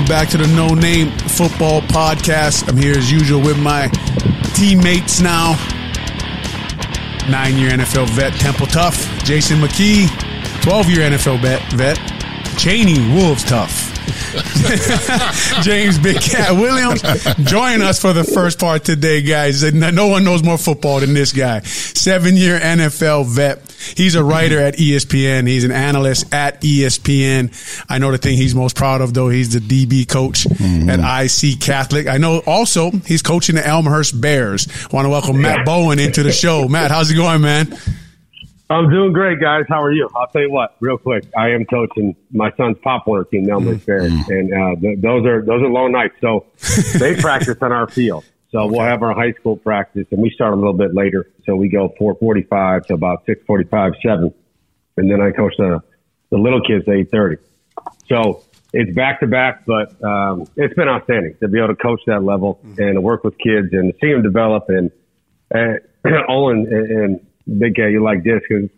Welcome back to the No Name Football Podcast. I'm here as usual with my teammates now. Nine year NFL vet Temple Tough, Jason McKie, 12 year NFL vet, vet Cheney Wolves Tough. James Big Cat Williams join us for the first part today, guys. No one knows more football than this guy. Seven year NFL vet. He's a writer at ESPN. He's an analyst at ESPN. I know the thing he's most proud of, though, he's the DB coach mm-hmm. at IC Catholic. I know also he's coaching the Elmhurst Bears. Want to welcome Matt Bowen into the show. Matt, how's it going, man? I'm doing great, guys. How are you? I'll tell you what, real quick. I am coaching my son's Pop Warner team, Elmhurst Bears, mm-hmm. and uh, th- those are those are long nights. So they practice on our field. So we'll have our high school practice, and we start a little bit later. So we go 4:45 to about 6:45, seven, and then I coach the the little kids at 8:30. So it's back to back, but um, it's been outstanding to be able to coach that level mm-hmm. and to work with kids and to see them develop. And uh, Olin and, and Big Cat, you like this because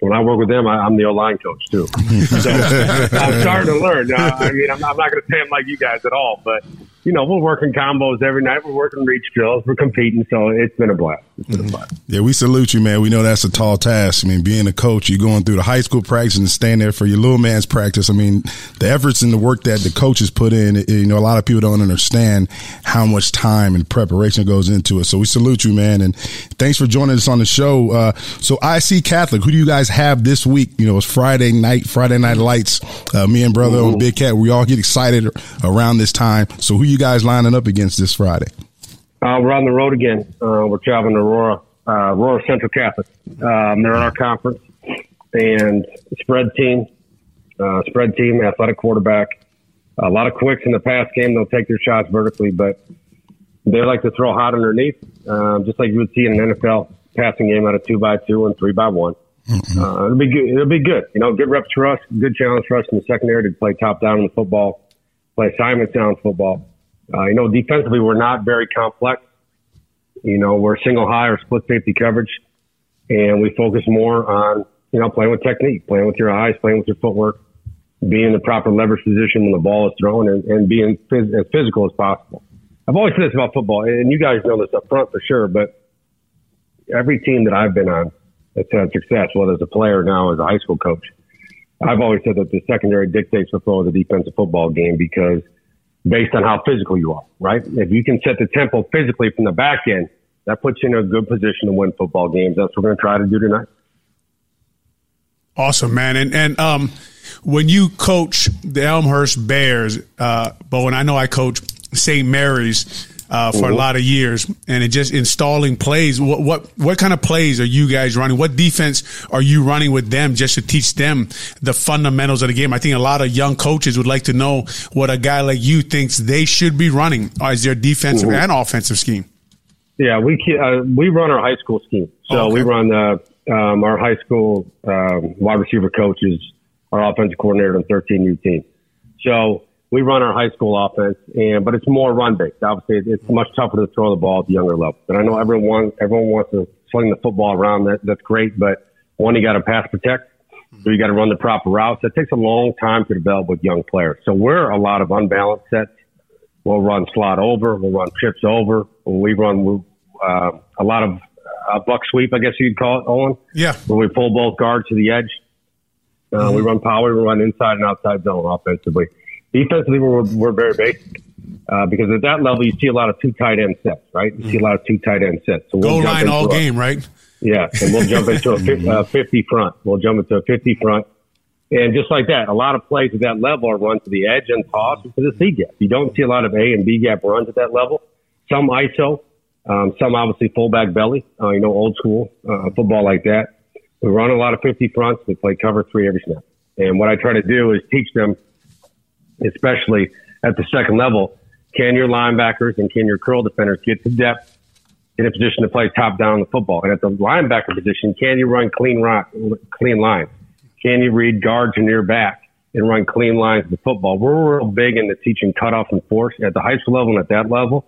when I work with them, I, am the O line coach too. so I'm starting to learn. Uh, I mean, I'm, I'm not going to say I'm like you guys at all, but you know, we're working combos every night. We're working reach drills. We're competing. So it's been a blast. It's been a blast. Yeah, we salute you, man. We know that's a tall task. I mean, being a coach, you're going through the high school practice and staying there for your little man's practice. I mean, the efforts and the work that the coaches put in, you know, a lot of people don't understand how much time and preparation goes into it. So we salute you, man. And thanks for joining us on the show. Uh, so IC Catholic, who do you guys have this week? You know, it's Friday night, Friday night lights. Uh, me and brother Ooh. on Big Cat, we all get excited around this time. So who you guys lining up against this Friday? Uh, we're on the road again. Uh, we're traveling to Aurora, uh, Aurora Central Catholic. Um, they're in our conference and spread team, uh, spread team, athletic quarterback. A lot of quicks in the pass game. They'll take their shots vertically, but they like to throw hot underneath, um, just like you would see in an NFL passing game out of two by two and three by one. Mm-hmm. Uh, it'll be good. It'll be good. You know, good reps for us, good challenge for us in the secondary to play top down in the football, play assignment down football. Uh, you know, defensively, we're not very complex. You know, we're single high or split safety coverage, and we focus more on, you know, playing with technique, playing with your eyes, playing with your footwork, being in the proper leverage position when the ball is thrown, and, and being phys- as physical as possible. I've always said this about football, and you guys know this up front for sure, but every team that I've been on that's had success, whether as a player now as a high school coach, I've always said that the secondary dictates the flow of the defensive football game because – based on how physical you are, right? If you can set the tempo physically from the back end, that puts you in a good position to win football games. That's what we're going to try to do tonight. Awesome, man. And, and, um, when you coach the Elmhurst Bears, uh, Bowen, I know I coach St. Mary's uh, for mm-hmm. a lot of years, and it just installing plays. What, what what kind of plays are you guys running? What defense are you running with them just to teach them the fundamentals of the game? I think a lot of young coaches would like to know what a guy like you thinks they should be running as their defensive mm-hmm. and offensive scheme. Yeah, we uh, we run our high school scheme, so okay. we run the um, our high school um, wide receiver coaches, our offensive coordinator, and 13 U team. So we run our high school offense, and but it's more run based. Obviously, it's much tougher to throw the ball at the younger level. And I know everyone everyone wants to sling the football around. That that's great, but one, you got to pass protect, so you got to run the proper routes. That takes a long time to develop with young players. So we're a lot of unbalanced sets. We'll run slot over, we'll run trips over, we run uh, a lot of uh, buck sweep, I guess you'd call it, Olin. Yeah. We pull both guards to the edge. Uh, mm-hmm. We run power, we run inside and outside zone offensively. Defensively, we're, we're very basic. Uh, because at that level, you see a lot of two tight end sets, right? You see a lot of two tight end sets. So we'll Goal line all a, game, right? Yeah, and we'll jump into a 50, uh, 50 front. We'll jump into a 50 front. And just like that, a lot of plays at that level are run to the edge and toss to the C gap. You don't see a lot of A and B gap runs at that level. Some ISO, um, some obviously fullback belly, uh, you know, old school uh, football like that. We run a lot of 50 fronts. We play cover three every snap. And what I try to do is teach them – especially at the second level, can your linebackers and can your curl defenders get to depth in a position to play top down the football? And at the linebacker position, can you run clean rock, clean lines? Can you read guards in your back and run clean lines of the football? We're real big into teaching cutoff and force at the high school level and at that level.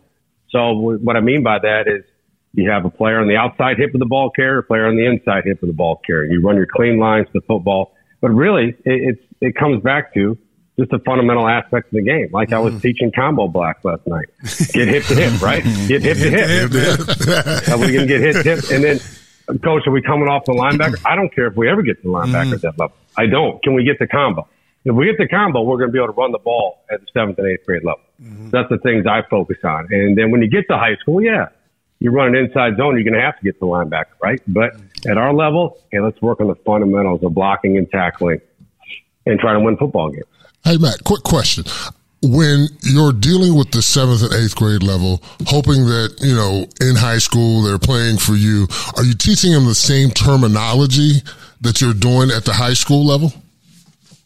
So what I mean by that is you have a player on the outside hip of the ball carrier, a player on the inside hip of the ball carrier. You run your clean lines to the football. But really, it, it's, it comes back to just a fundamental aspect of the game. Like I was teaching combo block last night. Get hip to hip, right? Get hip to hip. Are we going to get hit to hip? And then, coach, are we coming off the linebacker? I don't care if we ever get to the linebacker at that level. I don't. Can we get the combo? If we get the combo, we're going to be able to run the ball at the seventh and eighth grade level. That's the things I focus on. And then when you get to high school, yeah, you run an inside zone, you're going to have to get to the linebacker, right? But at our level, hey, let's work on the fundamentals of blocking and tackling and trying to win football games. Hey, Matt, quick question. When you're dealing with the seventh and eighth grade level, hoping that, you know, in high school they're playing for you, are you teaching them the same terminology that you're doing at the high school level?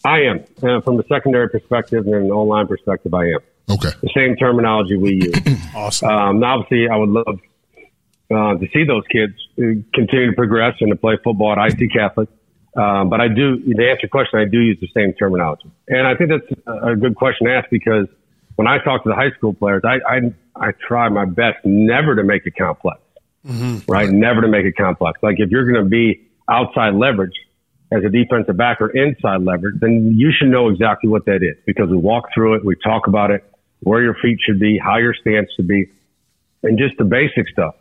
I am. Uh, from a secondary perspective and an online perspective, I am. Okay. The same terminology we use. Awesome. Um, now, obviously, I would love uh, to see those kids uh, continue to progress and to play football at IC Catholic. Um, but I do, to answer your question, I do use the same terminology. And I think that's a good question to ask because when I talk to the high school players, I, I, I try my best never to make it complex, right? Never to make it complex. Like if you're going to be outside leverage as a defensive back or inside leverage, then you should know exactly what that is because we walk through it, we talk about it, where your feet should be, how your stance should be, and just the basic stuff.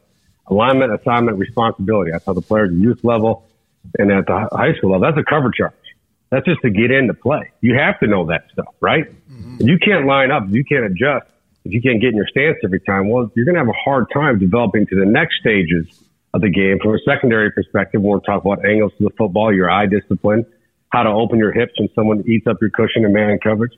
Alignment, assignment, responsibility. That's how the players at youth level and at the high school level. That's a cover charge. That's just to get into play. You have to know that stuff, right? If you can't line up, you can't adjust, if you can't get in your stance every time, well, you're going to have a hard time developing to the next stages of the game. From a secondary perspective, we'll talk about angles to the football, your eye discipline, how to open your hips when someone eats up your cushion in man coverage.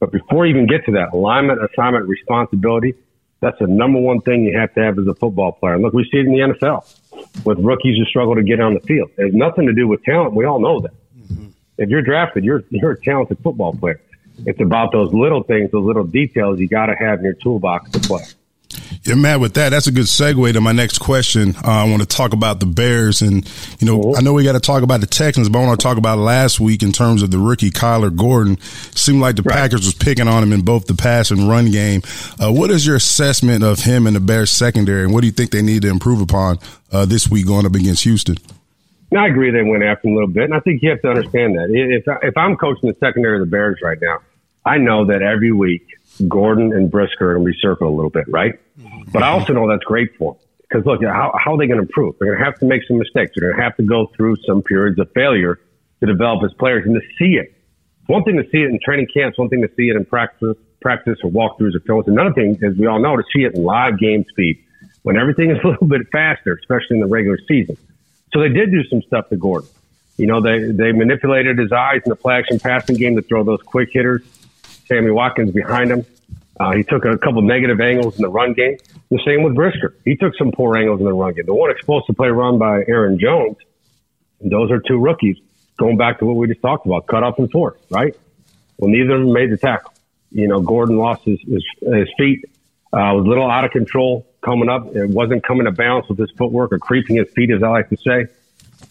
But before you even get to that, alignment, assignment, responsibility, that's the number one thing you have to have as a football player. And look, we see it in the NFL with rookies who struggle to get on the field. It has nothing to do with talent. We all know that. Mm-hmm. If you're drafted, you're you're a talented football player. It's about those little things, those little details you got to have in your toolbox to play. Yeah, Matt, with that, that's a good segue to my next question. Uh, I want to talk about the Bears. And, you know, I know we got to talk about the Texans, but I want to talk about last week in terms of the rookie Kyler Gordon. Seemed like the Right. Packers was picking on him in both the pass and run game. Uh, what is your assessment of him and the Bears secondary, and what do you think they need to improve upon uh, this week going up against Houston? And I agree they went after him a little bit, and I think you have to understand that. If if I'm coaching the secondary of the Bears right now, I know that every week Gordon and Brisker are going to be circled a little bit, right? Mm-hmm. But I also know that's great for them because look, how how are they going to improve? They're going to have to make some mistakes. They're going to have to go through some periods of failure to develop as players and to see it. It's one thing to see it in training camps, one thing to see it in practice, practice or walkthroughs or films. Another thing, as we all know, to see it in live game speed when everything is a little bit faster, especially in the regular season. So they did do some stuff to Gordon. You know, they they manipulated his eyes in the play action passing game to throw those quick hitters. Sammy Watkins behind him. Uh, he took a couple negative angles in the run game. The same with Brisker. He took some poor angles in the run game. The one explosive play run by Aaron Jones. Those are two rookies. Going back to what we just talked about, cut off and force, right? Well, neither of them made the tackle. You know, Gordon lost his his, his feet. Uh, was a little out of control coming up. It wasn't coming to balance with his footwork or creeping his feet, as I like to say.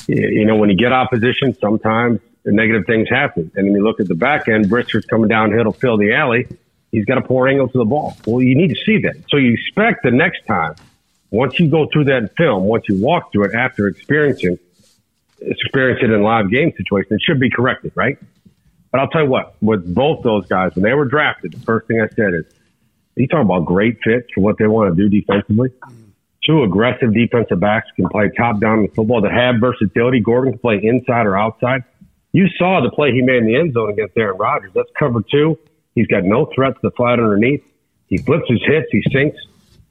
You know, when you get opposition, sometimes negative things happen. And then you look at the back end, Brisker's coming downhill to fill the alley. He's got a poor angle to the ball. Well, you need to see that. So you expect the next time, once you go through that film, once you walk through it after experiencing, experience it in live game situation, it should be corrected, right? But I'll tell you what, with both those guys, when they were drafted, the first thing I said is, you talk about great fits for what they want to do defensively. Two aggressive defensive backs can play top down in football that have versatility. Gordon can play inside or outside. You saw the play he made in the end zone against Aaron Rodgers. That's cover two. He's got no threat to the flat underneath. He flips his hips, he sinks,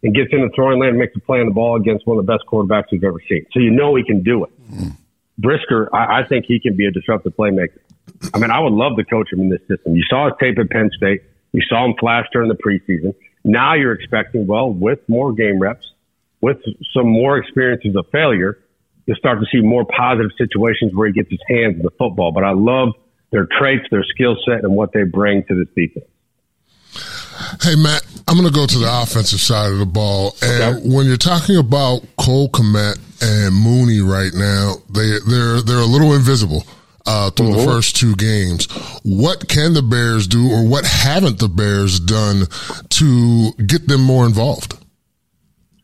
and gets into throwing lane and makes a play on the ball against one of the best quarterbacks we've ever seen. So you know he can do it. Mm-hmm. Brisker, I, I think he can be a disruptive playmaker. I mean, I would love to coach him in this system. You saw his tape at Penn State. You saw him flash during the preseason. Now you're expecting, well, with more game reps, with some more experiences of failure, you'll start to see more positive situations where he gets his hands in the football. But I love their traits, their skill set, and what they bring to this defense. Hey Matt, I'm going to go to the offensive side of the ball, and Okay. when you're talking about Cole Kmet and Mooney right now, they they're they're a little invisible uh, through the first two games. What can the Bears do, or what haven't the Bears done to get them more involved?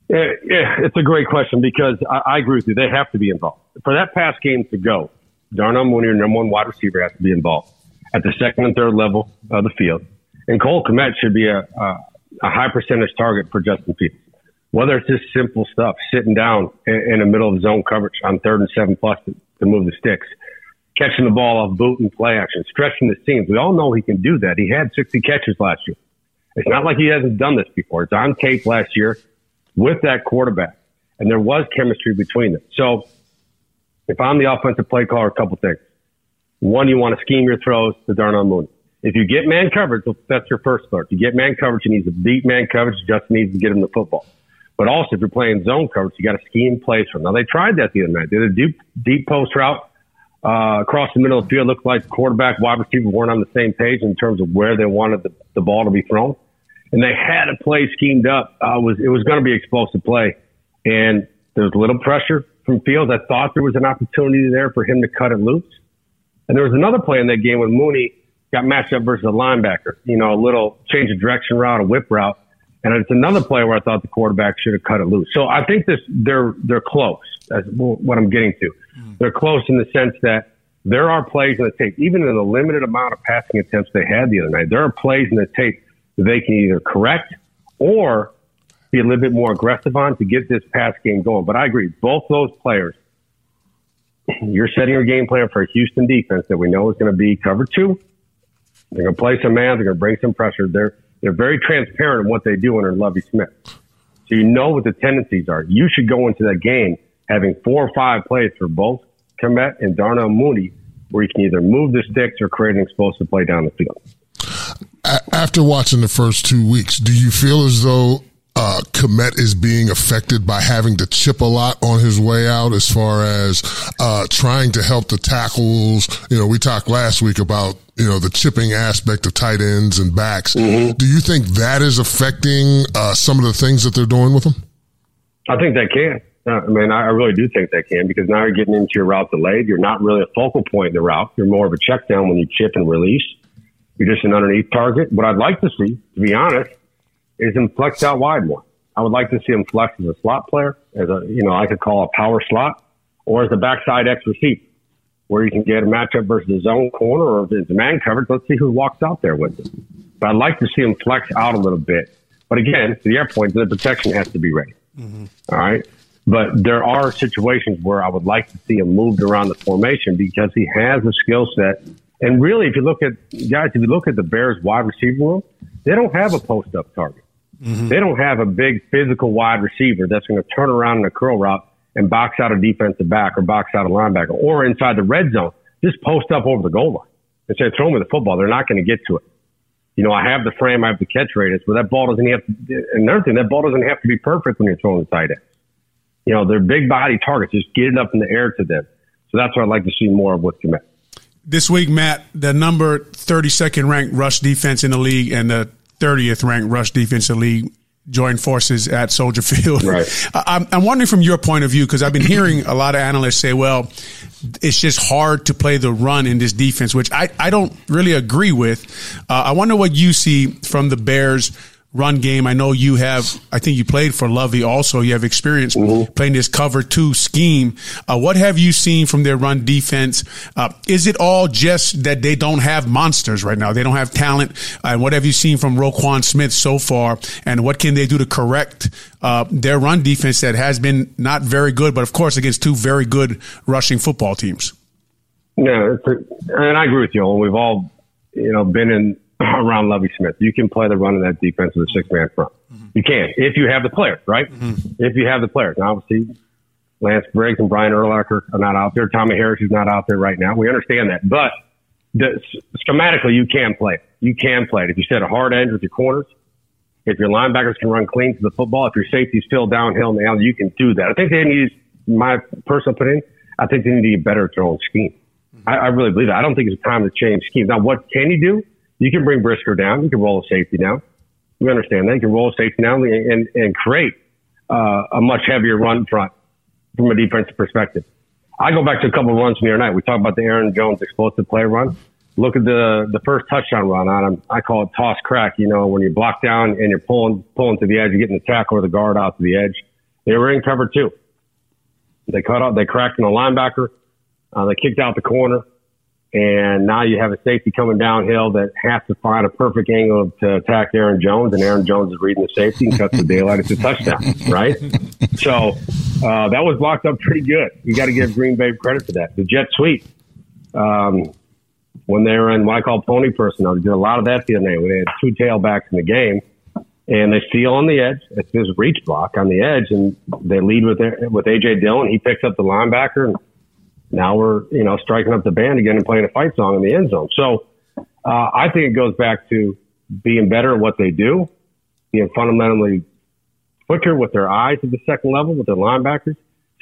Yeah, yeah, it's a great question because I, I agree with you. They have to be involved. For that pass game to go, Darnell Mooney, your number one wide receiver, has to be involved. at the second and third level of the field. And Cole Kmet should be a, a, a high percentage target for Justin Fields. Whether it's just simple stuff, sitting down in, in the middle of zone coverage on third and seven plus to, to move the sticks, catching the ball off boot and play action, stretching the seams. We all know he can do that. He had 60 catches last year. It's not like he hasn't done this before. It's on tape last year with that quarterback, and there was chemistry between them. So if I'm the offensive play caller, a couple things. One, you want to scheme your throws to Darnell Mooney. If you get man coverage, that's your first. If you get man coverage, you need to beat man coverage. You just needs to get him the football. But also, if you're playing zone coverage, you got to scheme plays from. Now they tried that the other night. They did a deep, deep post route uh, across the middle of the field. Looked like quarterback, wide receiver weren't on the same page in terms of where they wanted the, the ball to be thrown, and they had a play schemed up. Uh, was it was going to be explosive play, and there was little pressure from Fields. I thought there was an opportunity there for him to cut it loose, and there was another play in that game with Mooney got matched up versus a linebacker. You know, a little change of direction route, a whip route. And it's another play where I thought the quarterback should have cut it loose. So I think this they're they're close. That's what I'm getting to. Mm. They're close in the sense that there are plays in the tape, even in the limited amount of passing attempts they had the other night. There are plays in the tape that they can either correct or be a little bit more aggressive on to get this pass game going. But I agree, both those players. You're setting your game plan for a Houston defense that we know is going to be cover two. They're going to play some man. They're going to bring some pressure. They're they're very transparent in what they do under Lovie Smith. So you know what the tendencies are. You should go into that game having four or five plays for both Kmet and Darnell Mooney where you can either move the sticks or create an explosive play down the field. After watching the first two weeks, do you feel as though uh, Kmet is being affected by having to chip a lot on his way out as far as uh, trying to help the tackles. You know, we talked last week about, you know, the chipping aspect of tight ends and backs. Mm-hmm. Do you think that is affecting uh, some of the things that they're doing with him? I think that can. Uh, I mean, I really do think that can because now you're getting into your route delayed. You're not really a focal point in the route. You're more of a check down when you chip and release. You're just an underneath target. What I'd like to see, to be honest, is him flex out wide more. I would like to see him flex as a slot player, as a, you know, I could call a power slot, or as a backside X receiver, where you can get a matchup versus a zone corner or if it's man coverage. Let's see who walks out there with him. But I'd like to see him flex out a little bit. But again, to the air point, the protection has to be ready. Mm-hmm. All right. But there are situations where I would like to see him moved around the formation because he has a skill set. And really, if you look at guys, if you look at the Bears wide receiver room, they don't have a post up target. Mm-hmm. They don't have a big physical wide receiver that's going to turn around in a curl route and box out a defensive back or box out a linebacker or inside the red zone. Just post up over the goal line and say, throw me the football. They're not going to get to it. You know, I have the frame, I have the catch radius, but that ball doesn't have to, another thing, that ball doesn't have to be perfect when you're throwing the tight end. You know, they're big body targets. Just get it up in the air to them. So that's what I'd like to see more of with Kmet. This week, Matt, the number 32nd ranked rush defense in the league and the 30th ranked rush defensive league join forces at Soldier Field. Right. I'm, I'm wondering from your point of view, because I've been hearing a lot of analysts say, well, it's just hard to play the run in this defense, which I, I don't really agree with. Uh, I wonder what you see from the Bears run game. I know you have, I think you played for Lovie also. You have experience mm-hmm. playing this cover two scheme. Uh, what have you seen from their run defense? Uh, is it all just that they don't have monsters right now? They don't have talent. Uh, and what have you seen from Roquan Smith so far? And what can they do to correct uh, their run defense that has been not very good, but of course against two very good rushing football teams? Yeah, and I agree with you. We've all, you know, been in around Lovie Smith. You can play the run of that defense with a six man front. Mm-hmm. You can if you have the players, right? Mm-hmm. If you have the players. Now, obviously, Lance Briggs and Brian Urlacher are not out there. Tommie Harris is not out there right now. We understand that, but the, schematically, you can play. You can play it. If you set a hard edge with your corners, if your linebackers can run clean to the football, if your safeties still downhill alley, you can do that. I think they need, my personal opinion, I think they need to get better at their own scheme. Mm-hmm. I, I really believe that. I don't think it's time to change schemes. Now, what can you do? You can bring Brisker down. You can roll a safety down. We understand that. You can roll a safety down and, and, create uh, a much heavier run front from a defensive perspective. I go back to a couple of runs from the other night. We talked about the Aaron Jones explosive play run. Look at the the first touchdown run on him. I call it toss crack. You know, when you block down and you're pulling pulling to the edge, you're getting the tackle or the guard out to the edge. They were in cover two. They cut out. They cracked in the linebacker. Uh, they kicked out the corner And now you have a safety coming downhill that has to find a perfect angle to attack Aaron Jones, and Aaron Jones is reading the safety and cuts the daylight. It's a touchdown, right? So uh, that was blocked up pretty good. You got to give Green Bay credit for that. The jet sweep, um, when they were in what I call pony personnel, they did a lot of that the other night. When they had two tailbacks in the game, and they steal on the edge. It's this reach block on the edge, and they lead with with AJ Dillon. He picks up the linebacker, and now we're you know striking up the band again and playing a fight song in the end zone. So uh, I think it goes back to being better at what they do, being fundamentally quicker with their eyes at the second level with their linebackers,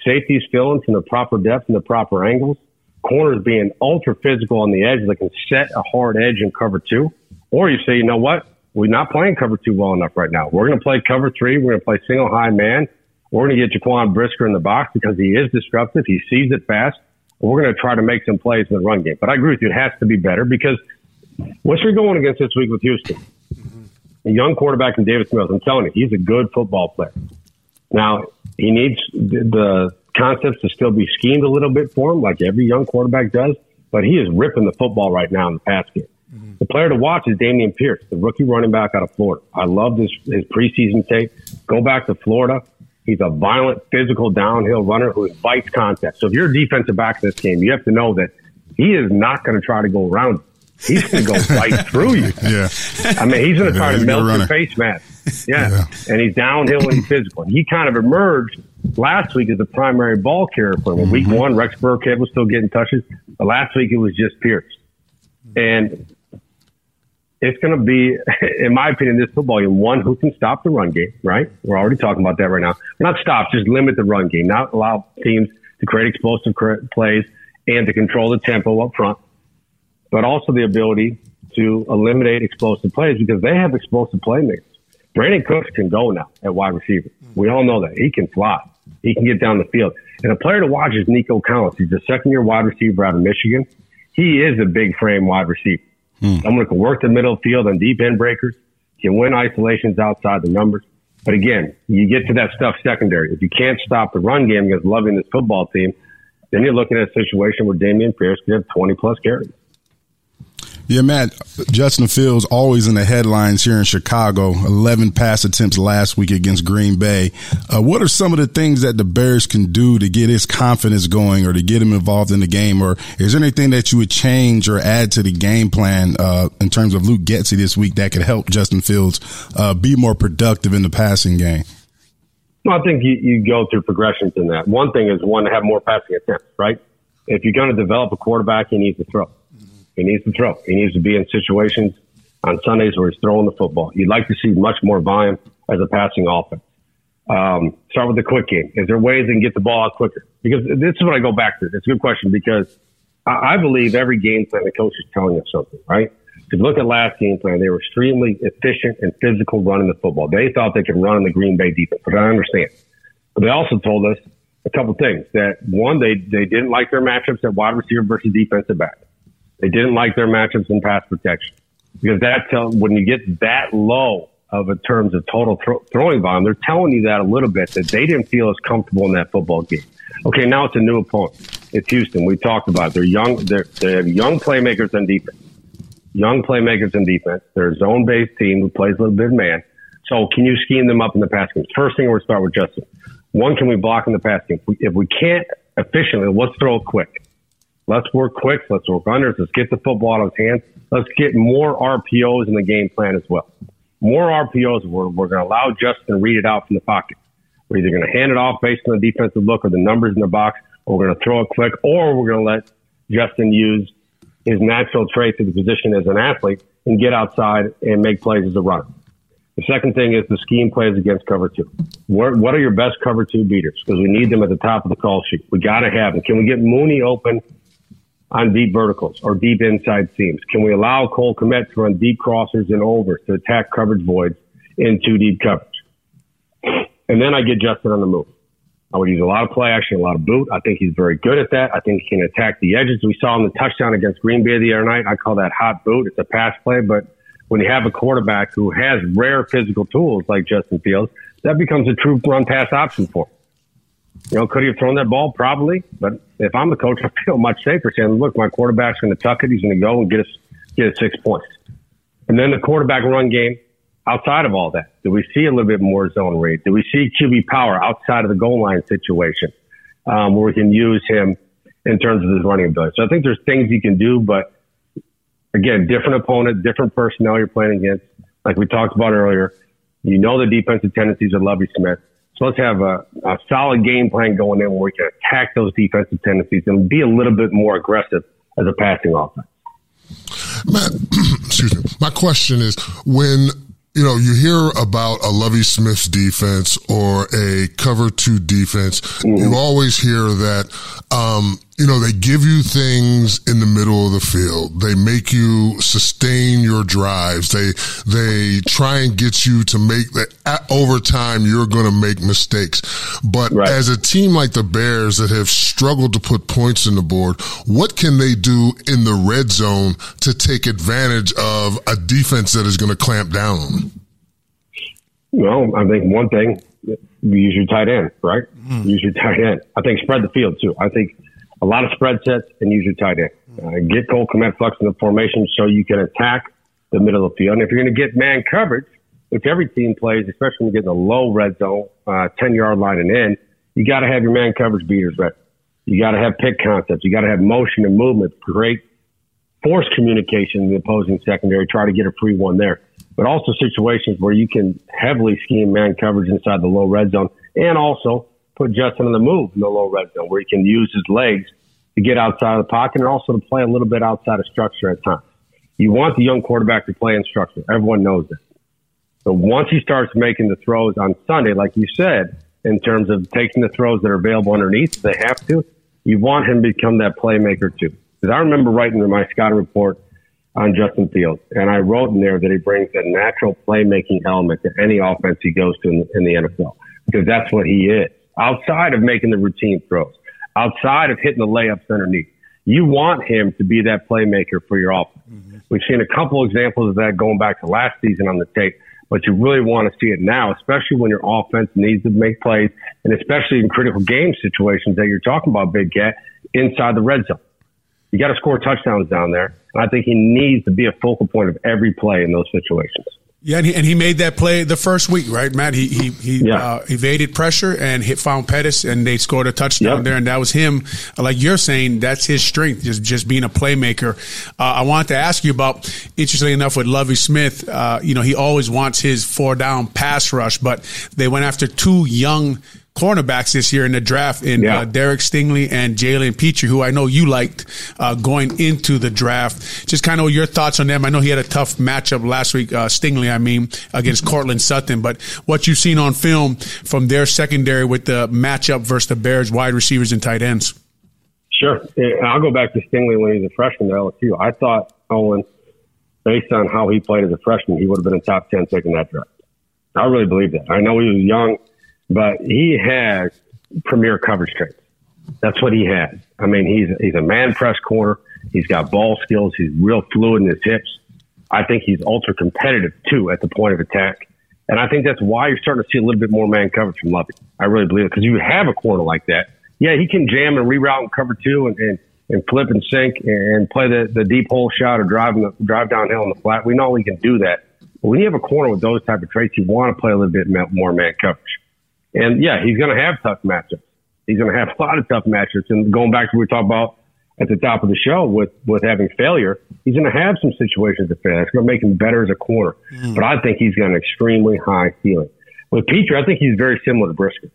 safeties filling from the proper depth and the proper angles, corners being ultra physical on the edge that can set a hard edge and cover two. Or you say, you know what? We're not playing cover two well enough right now. We're going to play cover three. We're going to play single high man. We're going to get Jaquan Brisker in the box because he is disruptive. He sees it fast. We're going to try to make some plays in the run game. But I agree with you. It has to be better because what's you're going against this week with Houston? A young quarterback in Davis Mills. I'm telling you, he's a good football player. Now, he needs the concepts to still be schemed a little bit for him, like every young quarterback does. But he is ripping the football right now in the pass game. Mm-hmm. The player to watch is Dameon Pierce, the rookie running back out of Florida. I love his, his preseason tape. Go back to Florida. He's a violent, physical downhill runner who invites contact. So if you're a defensive back in this game, you have to know that he is not going to try to go around you. He's going to go right through you. Yeah. I mean, he's going to try yeah, to melt your face mask. Yeah. yeah. And he's downhill and he's physical. he kind of emerged last week as the primary ball carrier for him. Mm-hmm. Week one, Rex Burkhead was still getting touches. But last week, it was just Pierce. And it's going to be, in my opinion, this football game, one who can stop the run game, right? We're already talking about that right now. Not stop, just limit the run game, not allow teams to create explosive plays and to control the tempo up front, but also the ability to eliminate explosive plays because they have explosive playmakers. Brandin Cooks can go now at wide receiver. Hmm. We all know that. He can fly. He can get down the field. And a player to watch is Nico Collins. He's a second year wide receiver out of Michigan. He is a big frame wide receiver. Hmm. Someone can work the middle field on deep end breakers, can win isolations outside the numbers. But again, you get to that stuff secondary. If you can't stop the run game against loving this football team, then you're looking at a situation where Dameon Pierce could have 20 plus carries. Yeah, Matt, Justin Fields always in the headlines here in Chicago. 11 pass attempts last week against Green Bay. Uh, what are some of the things that the Bears can do to get his confidence going or to get him involved in the game? Or is there anything that you would change or add to the game plan uh, in terms of Luke Getsy this week that could help Justin Fields uh, be more productive in the passing game? Well, I think you, you go through progressions in that. One thing is one to have more passing attempts, right? If you're going to develop a quarterback, he needs to throw. He needs to throw. He needs to be in situations on Sundays where he's throwing the football. You'd like to see much more volume as a passing offense. Um, start with the quick game. Is there ways they can get the ball out quicker? Because this is what I go back to. It's a good question because I, I believe every game plan the coach is telling us something, right? If you look at last game plan, they were extremely efficient and physical running the football. They thought they could run in the Green Bay defense, but I understand. But they also told us a couple things that one, they, they didn't like their matchups at wide receiver versus defensive back. They didn't like their matchups in pass protection because that tell, when you get that low of a terms of total throwing volume, they're telling you that a little bit that they didn't feel as comfortable in that football game. Okay, now it's a new opponent. It's Houston. We talked about it. They're young. They're, they have young playmakers on defense. Young playmakers in defense. They're a zone-based team who plays a little bit man. So can you scheme them up in the pass game? First thing we'll start with Justin. One, can we block in the pass game? If we, if we can't efficiently, let's throw it quick. Let's work quick. Let's work unders. Let's get the football out of his hands. Let's get more RPOs in the game plan as well. More RPOs. We're, we're going to allow Justin to read it out from the pocket. We're either going to hand it off based on the defensive look or the numbers in the box, or we're going to throw it quick, or we're going to let Justin use his natural trait to the position as an athlete and get outside and make plays as a runner. The second thing is the scheme plays against cover two. What, what are your best cover two beaters? Because we need them at the top of the call sheet. We got to have them. Can we get Mooney open on deep verticals or deep inside seams? Can we allow Cole Kmet to run deep crossers and overs to attack coverage voids in two deep coverage? And then I get Justin on the move. I would use a lot of play action, a lot of boot. I think he's very good at that. I think he can attack the edges. We saw in the touchdown against Green Bay the other night. I call that hot boot. It's a pass play, but when you have a quarterback who has rare physical tools like Justin Fields, that becomes a true run pass option for him. You know, could he have thrown that ball? Probably. But if I'm the coach, I feel much safer saying, look, my quarterback's going to tuck it. He's going to go and get us, get us six points. And then the quarterback run game, outside of all that, do we see a little bit more zone read? Do we see QB power outside of the goal line situation um, where we can use him in terms of his running ability? So I think there's things you can do, but again, different opponent, different personnel you're playing against. Like we talked about earlier, you know the defensive tendencies of Lovie Smith. So let's have a, a solid game plan going in where we can attack those defensive tendencies and be a little bit more aggressive as a passing offense. Matt, excuse me. My question is when you know, you hear about a Lovie Smith's defense or a cover two defense. Mm-hmm. You always hear that, um, you know, they give you things in the middle of the field. They make you sustain your drives. They, they try and get you to make that over time you're going to make mistakes. But right. as a team like the Bears that have struggled to put points in the board, what can they do in the red zone to take advantage of a defense that is going to clamp down on them? Well, I think one thing, you use your tight end, right? Mm. Use your tight end. I think spread the field too. I think a lot of spread sets and use your tight end. Uh, get Cole Kmet flex in the formation so you can attack the middle of the field. And if you're going to get man coverage, which every team plays, especially when you get in the low red zone, uh, 10 yard line and in, you got to have your man coverage beaters ready. You got to have pick concepts. You got to have motion and movement, great force communication in the opposing secondary, try to get a free one there. But also situations where you can heavily scheme man coverage inside the low red zone and also put Justin on the move in the low red zone where he can use his legs to get outside of the pocket and also to play a little bit outside of structure at times. You want the young quarterback to play in structure. Everyone knows that. So once he starts making the throws on Sunday, like you said, in terms of taking the throws that are available underneath, they have to, you want him to become that playmaker too. Because I remember writing in my scouting report on Justin Fields, and I wrote in there that he brings a natural playmaking element to any offense he goes to in, in the NFL because that's what he is outside of making the routine throws, outside of hitting the layups underneath. You want him to be that playmaker for your offense. Mm-hmm. We've seen a couple examples of that going back to last season on the tape, but you really want to see it now, especially when your offense needs to make plays and especially in critical game situations that you're talking about, Big Cat, inside the red zone. You got to score touchdowns down there. And I think he needs to be a focal point of every play in those situations. Yeah, and he, and he made that play the first week, right, Matt? He he, he yeah. uh, evaded pressure and hit found Pettis, and they scored a touchdown yep. there, and that was him. Like you're saying, that's his strength, just just being a playmaker. Uh, I wanted to ask you about, interestingly enough, with Lovie Smith. Uh, you know, he always wants his four down pass rush, but they went after two young cornerbacks this year in the draft in yeah. uh, Derek Stingley and Jalen Pitre, who I know you liked uh, going into the draft. Just kind of your thoughts on them. I know he had a tough matchup last week, uh, Stingley, I mean, against Courtland Sutton, but what you've seen on film from their secondary with the matchup versus the Bears wide receivers and tight ends. Sure. I'll go back to Stingley when he was a freshman at LSU. I thought Olin, based on how he played as a freshman, he would have been a top 10 pick in that draft. I really believe that. I know he was young but he has premier coverage traits. That's what he has. I mean, he's he's a man press corner. He's got ball skills. He's real fluid in his hips. I think he's ultra competitive too at the point of attack. And I think that's why you're starting to see a little bit more man coverage from Lovie. I really believe it because you have a corner like that. Yeah, he can jam and reroute and cover two and, and, and flip and sink and play the, the deep hole shot or drive the, drive downhill in the flat. We know he can do that. But when you have a corner with those type of traits, you want to play a little bit more man coverage. And yeah, he's going to have tough matchups. He's going to have a lot of tough matchups. And going back to what we talked about at the top of the show with, with having failure, he's going to have some situations to fail. It's going to make him better as a corner. Mm. But I think he's got an extremely high ceiling. With Pitre, I think he's very similar to Brisker.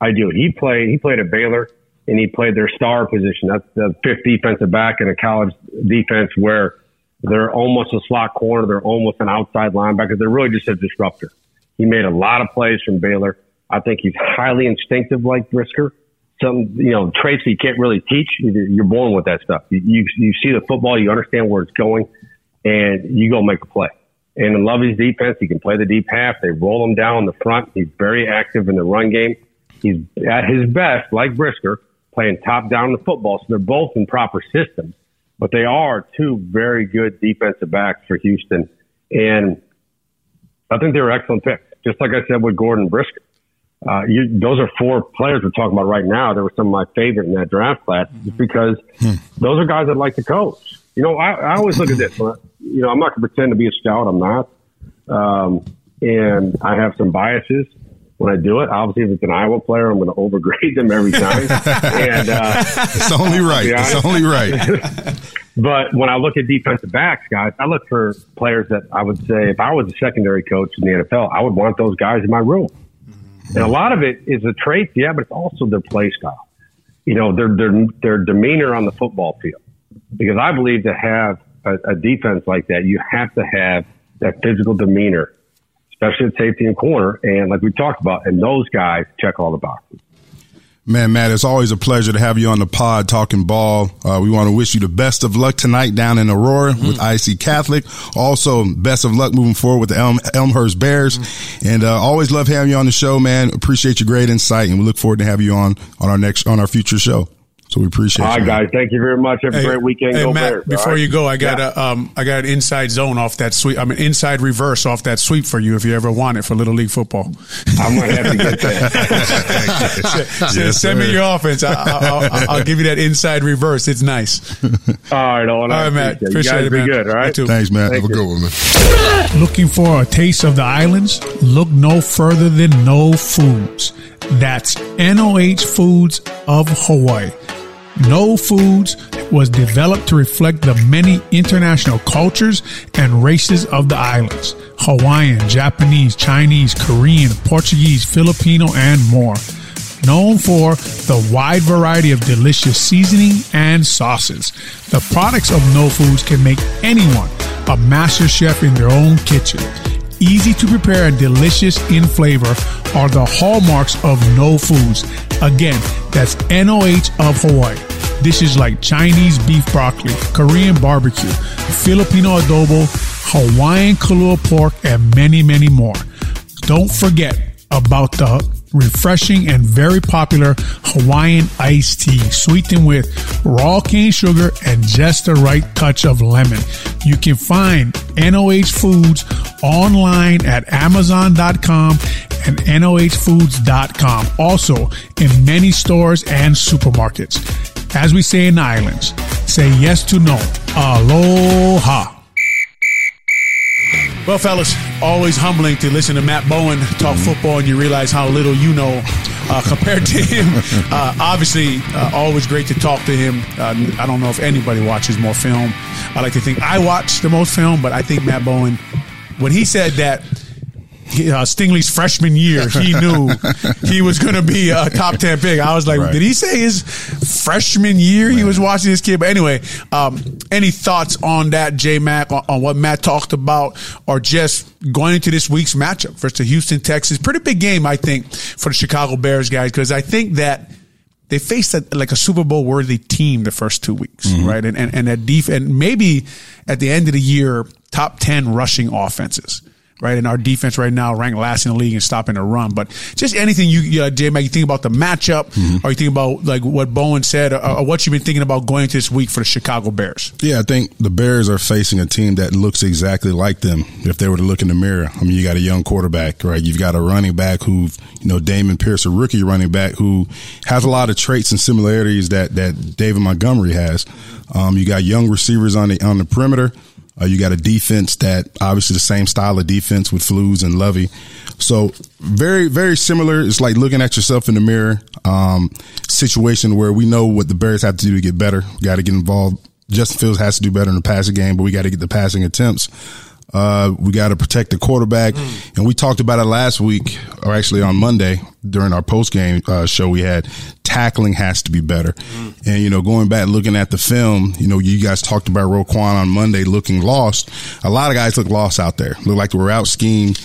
I do. He played, he played at Baylor and he played their star position. That's the fifth defensive back in a college defense where they're almost a slot corner. They're almost an outside linebacker. They're really just a disruptor. He made a lot of plays from Baylor. I think he's highly instinctive like Brisker. Some, you know, traits you can't really teach. You're born with that stuff. You, you, you see the football, you understand where it's going, and you go make a play. And in Lovie's defense, he can play the deep half. They roll him down the front. He's very active in the run game. He's at his best, like Brisker, playing top down the football. So they're both in proper systems, but they are two very good defensive backs for Houston. And I think they're excellent picks, just like I said with Gordon Brisker. Uh, you, those are four players we're talking about right now. They were some of my favorite in that draft class just because hmm. those are guys that like to coach. You know, I, I always look at this. You know, I'm not going to pretend to be a scout. I'm not. Um, and I have some biases when I do it. Obviously, if it's an Iowa player, I'm going to overgrade them every time. and uh, it's only right. It's only right. but when I look at defensive backs, guys, I look for players that I would say if I was a secondary coach in the NFL, I would want those guys in my room. And a lot of it is the traits, yeah, but it's also their play style. You know, their their their demeanor on the football field. Because I believe to have a, a defense like that, you have to have that physical demeanor especially at safety and corner. And like we talked about, and those guys check all the boxes. Man, Matt, it's always a pleasure to have you on the pod talking ball. Uh, we want to wish you the best of luck tonight down in Aurora mm-hmm. with IC Catholic. Also, best of luck moving forward with the Elm, Elmhurst Bears. Mm-hmm. And uh, always love having you on the show, man. Appreciate your great insight, and we look forward to have you on on our next on our future show. So we appreciate. All right, you, guys. Thank you very much. Have a great weekend. Hey, go Matt, Bears, before right? you go, I got yeah. a um, I got an inside zone off that sweep. I mean, inside reverse off that sweep for you if you ever want it for little league football. I'm gonna have to get that. yes, send me your offense. I, will give you that inside reverse. It's nice. All right, all right, Matt. Appreciate you guys it, be man. good. All right, thanks, Matt. Thank have you. a good one, man. Looking for a taste of the islands? Look no further than No Foods. That's NOH Foods of Hawaii. No Foods was developed to reflect the many international cultures and races of the islands. Hawaiian, Japanese, Chinese, Korean, Portuguese, Filipino, and more. Known for the wide variety of delicious seasoning and sauces, the products of No Foods can make anyone a master chef in their own kitchen easy to prepare and delicious in flavor are the hallmarks of No Foods. Again, that's NOH of Hawaii. Dishes like Chinese beef broccoli, Korean barbecue, Filipino adobo, Hawaiian kalua pork, and many, many more. Don't forget about the refreshing and very popular Hawaiian iced tea, sweetened with raw cane sugar and just the right touch of lemon. You can find NOH Foods online at Amazon.com and NOHFoods.com. Also in many stores and supermarkets. As we say in the islands, say yes to no. Aloha. Well, fellas, always humbling to listen to Matt Bowen talk football and you realize how little you know uh, compared to him. Uh, obviously, uh, always great to talk to him. Uh, I don't know if anybody watches more film. I like to think I watch the most film, but I think Matt Bowen, when he said that uh, Stingley's freshman year, he knew he was going to be a top 10 pick. I was like, right. did he say his freshman year he was watching this kid? But anyway, um, any thoughts on that, J Mac, on, on, what Matt talked about, or just going into this week's matchup versus the Houston Texas? Pretty big game, I think, for the Chicago Bears guys, because I think that they faced a, like a Super Bowl worthy team the first two weeks, mm-hmm. right? And, and, and that def- and maybe at the end of the year, top 10 rushing offenses right? And our defense right now ranked last in the league in stopping the run. But just anything you, uh, J Mac, you think about the matchup, mm-hmm. or you think about like what Bowen said, or, or, what you've been thinking about going into this week for the Chicago Bears. Yeah, I think the Bears are facing a team that looks exactly like them. If they were to look in the mirror, I mean, you got a young quarterback, right? You've got a running back who, you know, Damon Pierce, a rookie running back who has a lot of traits and similarities that that David Montgomery has. Um, you got young receivers on the on the perimeter. Uh, you got a defense that obviously the same style of defense with Flus and Lovie. So very, very similar. It's like looking at yourself in the mirror. Um, situation where we know what the Bears have to do to get better. Got to get involved. Justin Fields has to do better in the passing game, but we got to get the passing attempts. Uh, we got to protect the quarterback. And we talked about it last week, or actually on Monday during our post game uh, show we had. Tackling has to be better. And, you know, going back looking at the film, you know, you guys talked about Roquan on Monday looking lost. A lot of guys look lost out there. Look like they were out schemed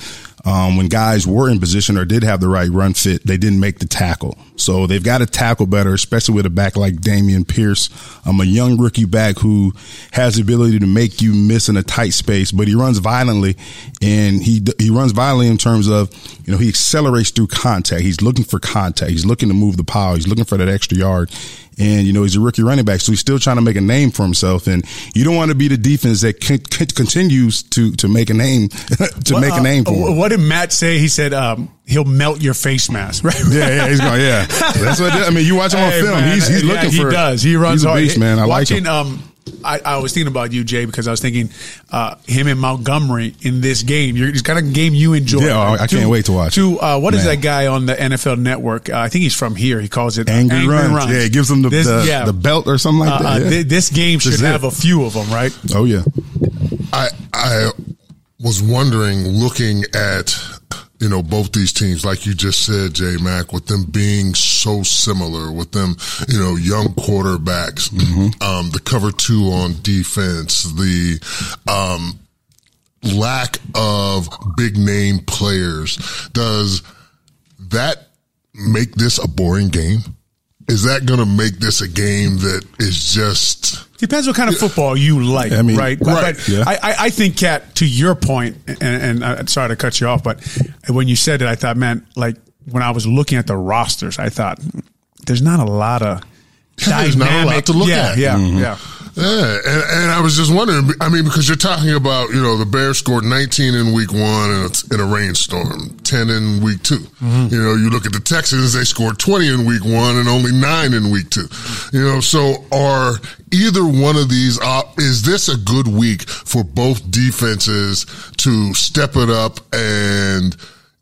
um, when guys were in position or did have the right run fit, they didn't make the tackle. So they've got to tackle better, especially with a back like Dameon Pierce. I'm um, a young rookie back who has the ability to make you miss in a tight space, but he runs violently and he, he runs violently in terms of, you know, he accelerates through contact. He's looking for contact. He's looking to move the pile. He's looking for that extra yard. And you know he's a rookie running back, so he's still trying to make a name for himself. And you don't want to be the defense that con- con- continues to to make a name to make a name for. Uh, him. what did Matt say? He said um, he'll melt your face mask, right? Yeah, yeah, he's going. Yeah, that's what I mean. You watch him on Hey, film. man, he's he's yeah, looking he for. does. He runs he's a hard. beast, man. I like him. Um, I, I was thinking about you, Jay, because I was thinking uh, him and Montgomery in this game. You're, it's kind of game you enjoy. Yeah, I- I can't wait to watch To uh, what is Man. that guy on the NFL Network? Uh, I think he's from here. He calls it uh, Angry, runs. Yeah, it gives them the This- the, yeah. the belt or something like Uh, that. uh, yeah. thi- this game should is it. have a few of them, right? oh yeah. I I was wondering, looking at you know both these teams, like you just said, J Mac, with them being so similar, with them you know young quarterbacks, um, the cover two on defense, the um, lack of big name players, does that make this a boring game? Is that going to make this a game that is just Depends what kind of football you like, I mean, right? right, But yeah. I, I, I think, Kat, to your point, and, and I'm sorry to cut you off, but when you said it, I thought, man, like when I was looking at the rosters, I thought there's not a lot of There's not a lot to look yeah, at. Yeah, Mm-hmm. yeah. Yeah, and, and I was just wondering. I mean, because you're talking about you know the Bears scored 19 in week one and it's in a rainstorm, 10 in week 2 You know, you look at the Texans; they scored 20 in week one and only nine in week two. You know, so are either one of these? Uh, is this a good week for both defenses to step it up and?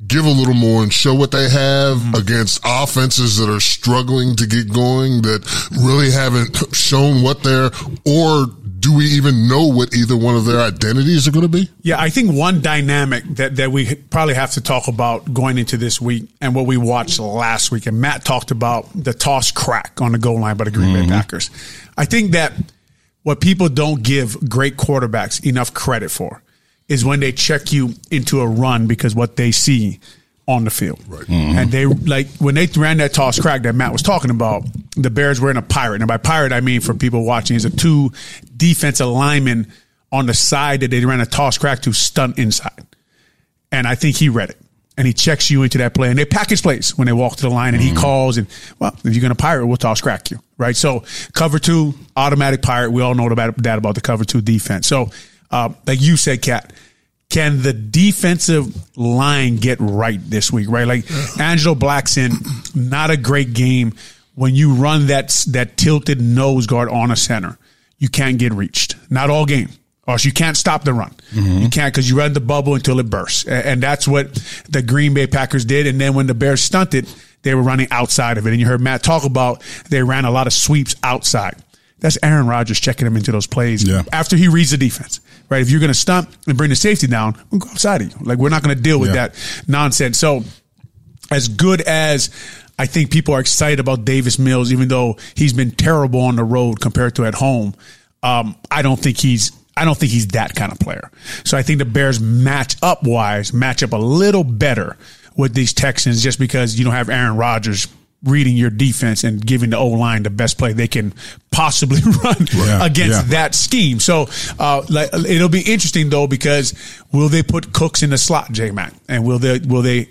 Give a little more and show what they have mm-hmm. against offenses that are struggling to get going, that really haven't shown what they're, or do we even know what either one of their identities are going to be? Yeah, I think one dynamic that, that we probably have to talk about going into this week and what we watched last week, and Matt talked about the toss crack on the goal line by the Green Bay mm-hmm. Packers. I think that what people don't give great quarterbacks enough credit for is when they check you into a run because what they see on the field. Right. Mm-hmm. And they like when they ran that toss crack that Matt was talking about, the Bears were in a pirate. And by pirate I mean for people watching is a two defensive linemen on the side that they ran a toss crack to stunt inside. And I think he read it. And he checks you into that play. And they package plays when they walk to the line and he mm-hmm. calls and, well, if you're going to pirate, we'll toss crack you. Right. So cover two, automatic pirate. We all know about that about the cover two defense. So, uh, like you said, Cat, can the defensive line get right this week? Right. Like Angelo Blackson, not a great game. When you run that, that tilted nose guard on a center, you can't get reached. Not all game or else you can't stop the run. You can't because you run the bubble until it bursts. And that's what the Green Bay Packers did. And then when the Bears stunted, they were running outside of it. And you heard Matt talk about they ran a lot of sweeps outside. That's Aaron Rodgers checking him into those plays Yeah. after he reads the defense, right? If you're going to stunt and bring the safety down, we'll go outside of you. Like we're not going to deal with Yeah. that nonsense. So as good as I think people are excited about Davis Mills, even though he's been terrible on the road compared to at home, um, I don't think he's I don't think he's that kind of player. So I think the Bears match up wise match up a little better with these Texans just because you don't have Aaron Rodgers reading your defense and giving the O line the best play they can possibly run Yeah, against yeah. that scheme. So uh, like, it'll be interesting though because will they put Cooks in the slot, J Mac, and will they will they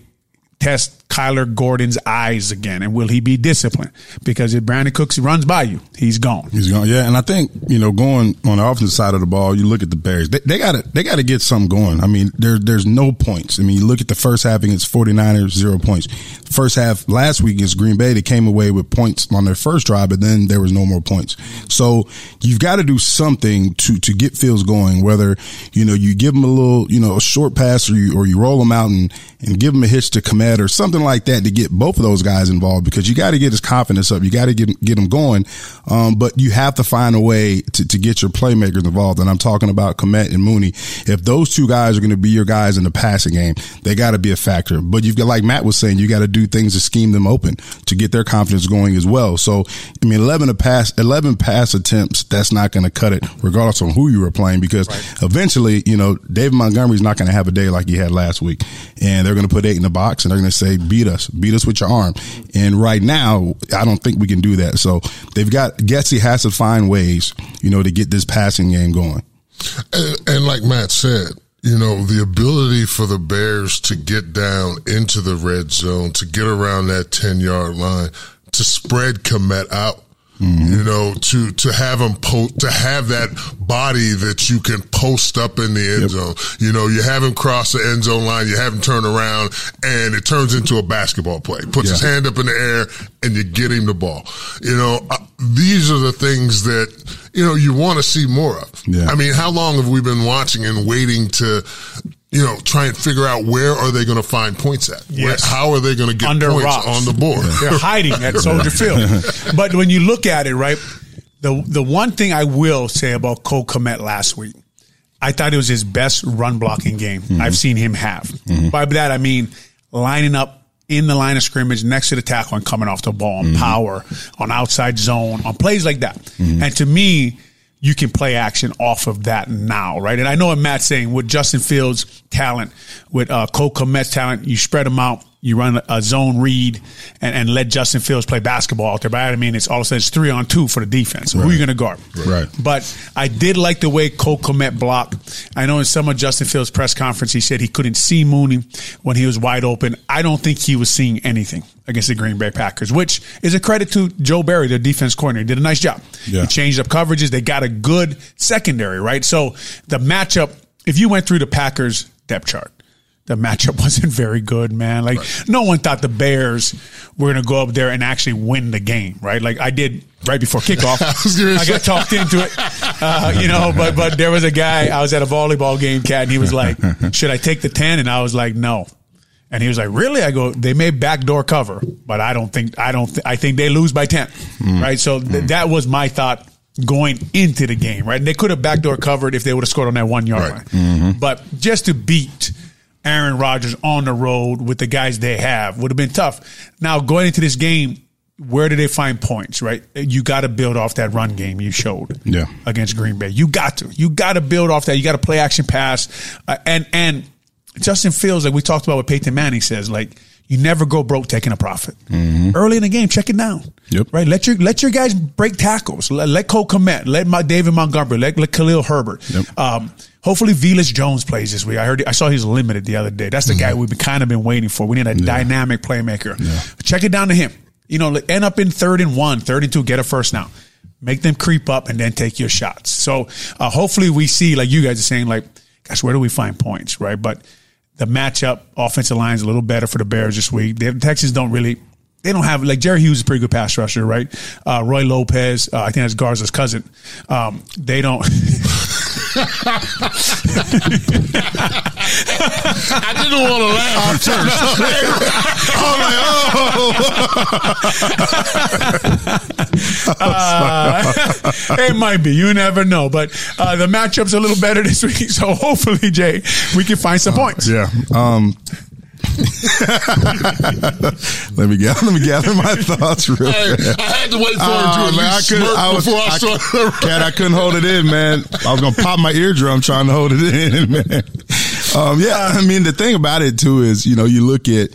test Kyler Gordon's eyes again, and will he be disciplined? Because if Brandin Cooks runs by you, he's gone. He's gone. Yeah, and I think you know, going on the offensive side of the ball, you look at the Bears. They got to they got to get something going. I mean, there there's no points. I mean, you look at the first half against 49ers, zero points. First half last week against Green Bay, they came away with points on their first drive, but then there was no more points. So you've got to do something to to get Fields going. Whether you know you give him a little, you know, a short pass, or you or you roll him out and and give him a hitch to Kmet or something like that to get both of those guys involved because you got to get his confidence up. You got to get get him going. Um, but you have to find a way to, to get your playmakers involved. And I'm talking about Kmet and Mooney. If those two guys are going to be your guys in the passing game, they got to be a factor. But you've got, like Matt was saying, you got to do things to scheme them open to get their confidence going as well. So, I mean, 11 pass, 11 pass attempts, that's not going to cut it regardless on who you were playing because eventually, you know, David Montgomery's not going to have a day like he had last week. And they're going to put eight in the box and they're going to say, beat us, beat us with your arm. And right now, I don't think we can do that. So they've got, Getsy has to find ways, you know, to get this passing game going. And, and like Matt said, you know, the ability for the Bears to get down into the red zone, to get around that 10 yard line, to spread Kmet out. Mm-hmm. You know, to to have him po- to have that body that you can post up in the end yep. zone. You know, you have him cross the end zone line, you have him turn around, and it turns into a basketball play. Puts yeah. his hand up in the air, and you get him the ball. You know, uh, these are the things that you know you want to see more of. Yeah. I mean, how long have we been watching and waiting to you know, try and figure out where are they going to find points at? Yes. Where, how are they going to get Under points rocks. on the board? They're hiding at Soldier Field. But when you look at it, right, the the one thing I will say about Cole Kmet last week, I thought it was his best run blocking game mm-hmm. I've seen him have. Mm-hmm. By that I mean lining up in the line of scrimmage next to the tackle and coming off the ball on mm-hmm. power, on outside zone, on plays like that. Mm-hmm. And to me, you can play action off of that now, right? And I know what Matt's saying with Justin Fields' talent, with uh, Cole Kmet's talent, you spread them out, you run a zone read, and, and let Justin Fields play basketball out there. But I mean, it's all of a sudden it's three on two for the defense. Right. Who are you going to guard? Right. But I did like the way Cole Kmet blocked. I know in some of Justin Fields' press conference, he said he couldn't see Mooney when he was wide open. I don't think he was seeing anything against the Green Bay Packers, which is a credit to Joe Barry, their defense coordinator. He did a nice job. Yeah. He changed up coverages. They got a good secondary, right? So the matchup, if you went through the Packers depth chart, the matchup wasn't very good, man. Like right. no one thought the Bears were going to go up there and actually win the game, right? Like I did right before kickoff. I, I got talked into it, uh, you know. But but there was a guy. I was at a volleyball game, cat, and he was like, "Should I take the 10? And I was like, "No." And he was like, "Really?" I go, "They may backdoor cover, but I don't think I don't. Th- I think they lose by ten, mm. right?" So th- mm. that was my thought going into the game, right? And they could have backdoor covered if they would have scored on that one yard right. line, mm-hmm. but just to beat Aaron Rodgers on the road with the guys they have would have been tough. Now going into this game, where do they find points? Right, you got to build off that run game you showed yeah. against Green Bay. You got to, you got to build off that. You got to play action pass, uh, and and Justin Fields, like we talked about what Peyton Manning says, like you never go broke taking a profit. Mm-hmm. Early in the game, check it down. Yep. Right. Let your let your guys break tackles. Let, let Cole Kmet. Let my David Montgomery. Let, let Khalil Herbert. Yep. Um, hopefully Velus Jones plays this week. I heard I saw he's limited the other day. That's the mm-hmm. guy we've kind of been waiting for. We need a yeah. dynamic playmaker. Yeah. Check it down to him. You know, end up in third and one, third and two, get a first now. Make them creep up and then take your shots. So uh, hopefully we see, like you guys are saying, like, gosh, where do we find points, right? But the matchup offensive line is a little better for the Bears this week. The Texans don't really they don't have like Jerry Hughes is a pretty good pass rusher, right? Uh, Roy Lopez, uh, I think that's Garza's cousin. Um, they don't. I didn't want to laugh at first. I'm like, oh. uh, it might be. You never know. But uh, the matchup's a little better this week, so hopefully, Jay, we can find some points. Yeah. Um, let me gather, let me gather my thoughts real hey, I had to wait for uh, him to oh, man, I could, I was, before I, I started. Cat, I couldn't hold it in, man. I was gonna pop my eardrum trying to hold it in, man. Um, yeah, I mean the thing about it too is, you know, you look at,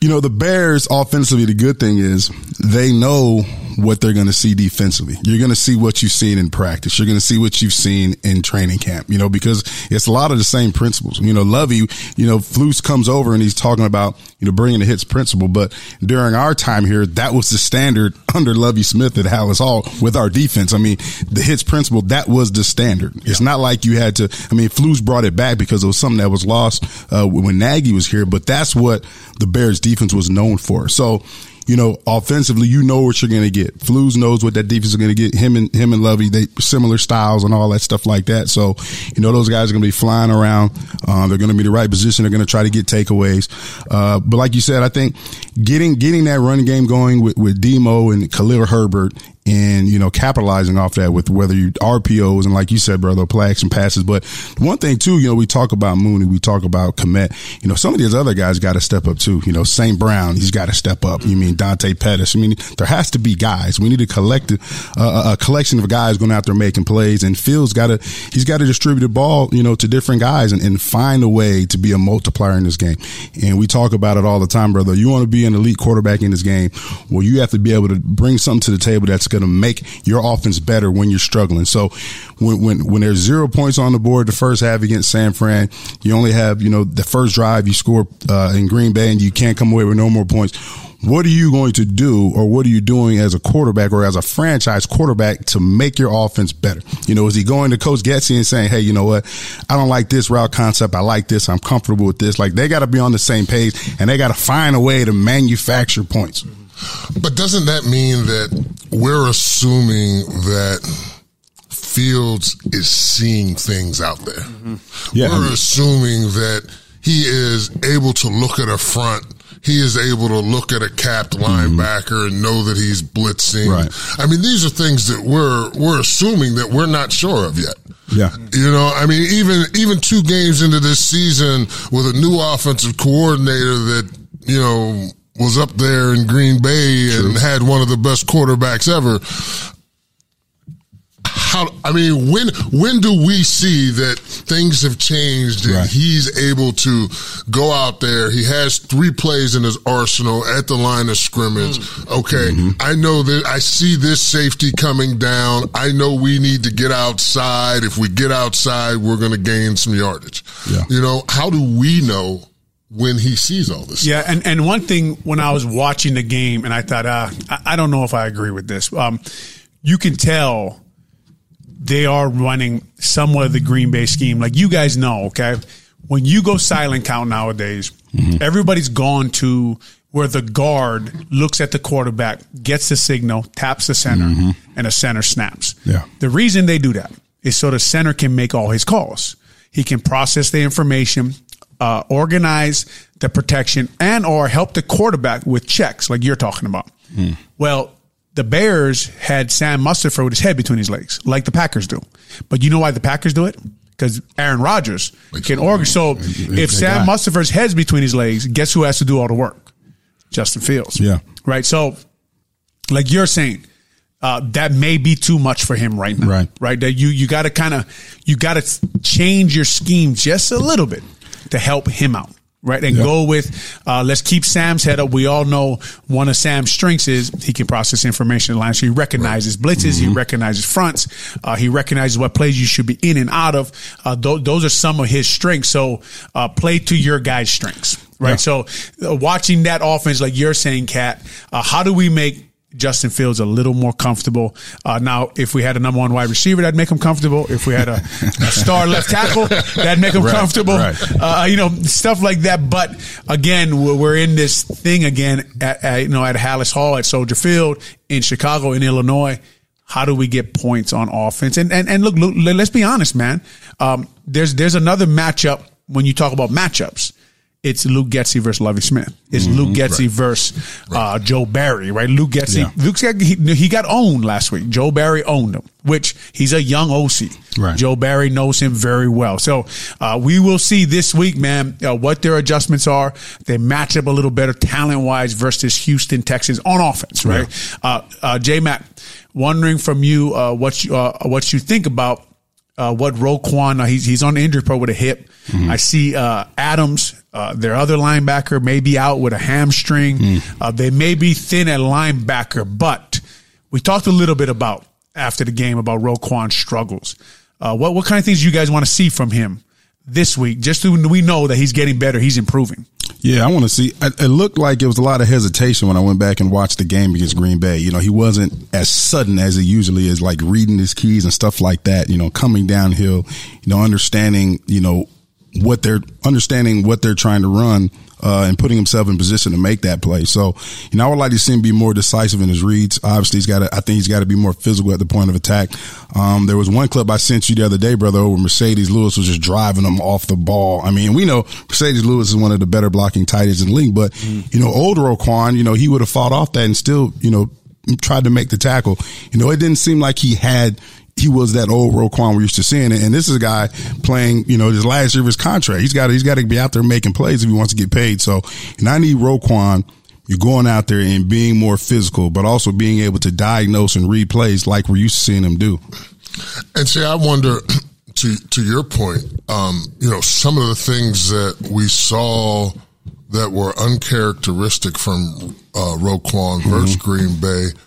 you know, the Bears offensively. The good thing is they know what they're going to see defensively. You're going to see what you've seen in practice. You're going to see what you've seen in training camp, you know, because it's a lot of the same principles. You know, Lovie, you know, Flus comes over and he's talking about, you know, bringing the hits principle. But during our time here, that was the standard under Lovie Smith at Halas Hall with our defense. I mean, the hits principle, that was the standard. Yeah. It's not like you had to, I mean, Flus brought it back because it was something that was lost, uh, when Nagy was here, but that's what the Bears defense was known for. So, you know, offensively, you know what you're going to get. Flus knows what that defense is going to get. Him and him and Lovie, they similar styles and all that stuff like that. So, you know, those guys are going to be flying around. Um, they're going to be the right position. They're going to try to get takeaways. Uh, but like you said, I think getting getting that running game going with with Demo and Khalil Herbert and you know capitalizing off that with whether you RPOs and like you said, brother, play action passes. But one thing too, you know, we talk about Mooney, we talk about Kmet. You know, some of these other guys got to step up too. You know, St. Brown, he's got to step up. You mean Dante Pettis? I mean, there has to be guys. We need a collective, uh, a collection of guys going out there making plays. And Phil's got to, he's got to distribute the ball, you know, to different guys and, and find a way to be a multiplier in this game. And we talk about it all the time, brother. You want to be an elite quarterback in this game, well, you have to be able to bring something to the table that's going to make your offense better when you're struggling. So when, when, when there's zero points on the board the first half against San Fran, you only have, you know, the first drive you score, uh, in Green Bay and you can't come away with no more points what are you going to do or what are you doing as a quarterback or as a franchise quarterback to make your offense better? You know, is he going to Coach Getsy and saying, Hey, you know what? I don't like this route concept. I like this. I'm comfortable with this. Like they got to be on the same page and they got to find a way to manufacture points. But doesn't that mean that we're assuming that Fields is seeing things out there? Mm-hmm. Yeah, we're I mean, assuming that he is able to look at a front. He is able to look at a capped mm-hmm. linebacker and know that he's blitzing. Right. I mean, these are things that we're we're assuming that we're not sure of yet. Yeah. You know, I mean, even even two games into this season with a new offensive coordinator that you know was up there in Green Bay True. and had one of the best quarterbacks ever. How I mean, when when do we see that things have changed and right. he's able to go out there? He has three plays in his arsenal at the line of scrimmage. Mm. Okay, mm-hmm. I know that I see this safety coming down. I know we need to get outside. If we get outside, we're going to gain some yardage. Yeah. You know, how do we know when he sees all this. Yeah, and, and one thing when I was watching the game, and I thought, uh, I, I don't know if I agree with this. Um, you can tell they are running somewhat of the Green Bay scheme. Like you guys know, okay, when you go silent count nowadays, mm-hmm. everybody's gone to where the guard looks at the quarterback, gets the signal, taps the center, mm-hmm. and the center snaps. Yeah. The reason they do that is so the center can make all his calls. He can process the information, uh, organize the protection and or help the quarterback with checks like you're talking about. Mm. Well, the Bears had Sam Mustipher with his head between his legs, like the Packers do. But you know why the Packers do it? Because Aaron Rodgers can organize. So if Sam Mustipher's head's between his legs, guess who has to do all the work? Justin Fields. Yeah. Right. So, like you're saying, uh, that may be too much for him right now. Right. Right. That you you got to kind of you got to change your scheme just a little bit to help him out. Right. And yep. go with, uh, let's keep Sam's head up. We all know one of Sam's strengths is he can process information in line. So he recognizes right. blitzes. Mm-hmm. He recognizes fronts. Uh, he recognizes what plays you should be in and out of. Uh, th- those are some of his strengths. So, uh, play to your guy's strengths. Right. Yeah. So, uh, watching that offense, like you're saying, Kat, uh, how do we make Justin Fields a little more comfortable. Uh, now, if we had a number one wide receiver, that'd make him comfortable. If we had a, a star left tackle, that'd make him right, comfortable. Right. Uh, you know, stuff like that. But again, we're in this thing again at, at, you know at Halas Hall at Soldier Field in Chicago in Illinois. How do we get points on offense? And and and look, look let's be honest, man. Um, there's there's another matchup when you talk about matchups it's Luke Getsy versus Lovie Smith. It's mm-hmm, Luke Getsy right. versus uh, Joe Barry, right? Luke Getsy, yeah. Luke he, he, got owned last week. Joe Barry owned him, which he's a young OC. Right. Joe Barry knows him very well. So uh, we will see this week, man, uh, what their adjustments are. They match up a little better talent wise versus Houston Texas on offense, right? Yeah. Uh, uh J Mac, wondering from you uh, what you uh, what you think about uh, what Roquan, uh, he's, he's on the injury report with a hip. Mm-hmm. I see uh, Adams, uh, their other linebacker, may be out with a hamstring. Mm. they may be thin at linebacker, but we talked a little bit about after the game about Roquan's struggles. Uh, what what kind of things do you guys want to see from him this week? Just so we know that he's getting better, he's improving. Yeah, I want to see. It looked like it was a lot of hesitation when I went back and watched the game against Green Bay. You know, he wasn't as sudden as he usually is, like reading his keys and stuff like that. You know, coming downhill, you know, understanding, you know, what they're understanding what they're trying to run uh, and putting himself in position to make that play. So, you know, I would like to see him be more decisive in his reads. Obviously, he's got to, I think he's got to be more physical at the point of attack. Um, there was one clip I sent you the other day, brother, over Marcedes Lewis was just driving him off the ball. I mean, we know Marcedes Lewis is one of the better blocking tight ends in the league, but, mm. you know, old Roquan, you know, he would have fought off that and still, you know, tried to make the tackle. You know, it didn't seem like he had he was that old Roquan we're used to seeing. And this is a guy playing, you know, his last year of his contract. He's got he's got to be out there making plays if he wants to get paid. So, and I need Roquan. You're going out there and being more physical, but also being able to diagnose and read plays like we're used to seeing him do. And see, I wonder to to your point, um, you know, some of the things that we saw that were uncharacteristic from uh, Roquan versus mm-hmm. Green Bay.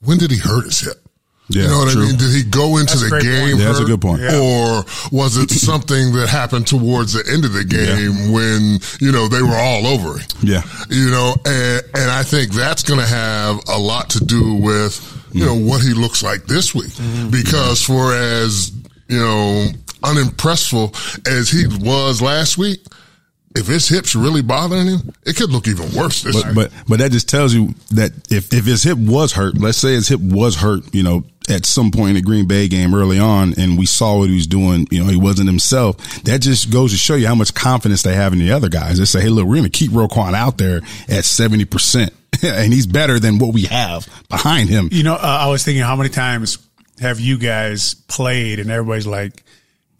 When did he hurt his hip? Yeah, you know what true. I mean? Did he go into That's the game? Yeah, that's a good point. Yeah. Or was it something that happened towards the end of the game when, you know, they were all over him? Yeah. You know, and, and I think that's going to have a lot to do with, you know, what he looks like this week. Mm-hmm. Because for as, you know, unimpressful as he was last week, if his hips really bothering him, it could look even worse this But but but that just tells you that if if his hip was hurt, let's say his hip was hurt, you know, at some point in the Green Bay game early on, and we saw what he was doing, you know, he wasn't himself. That just goes to show you how much confidence they have in the other guys. They say, hey, look, we're going to keep Roquan out there at seventy percent, and he's better than what we have behind him. You know, uh, I was thinking, how many times have you guys played, and everybody's like.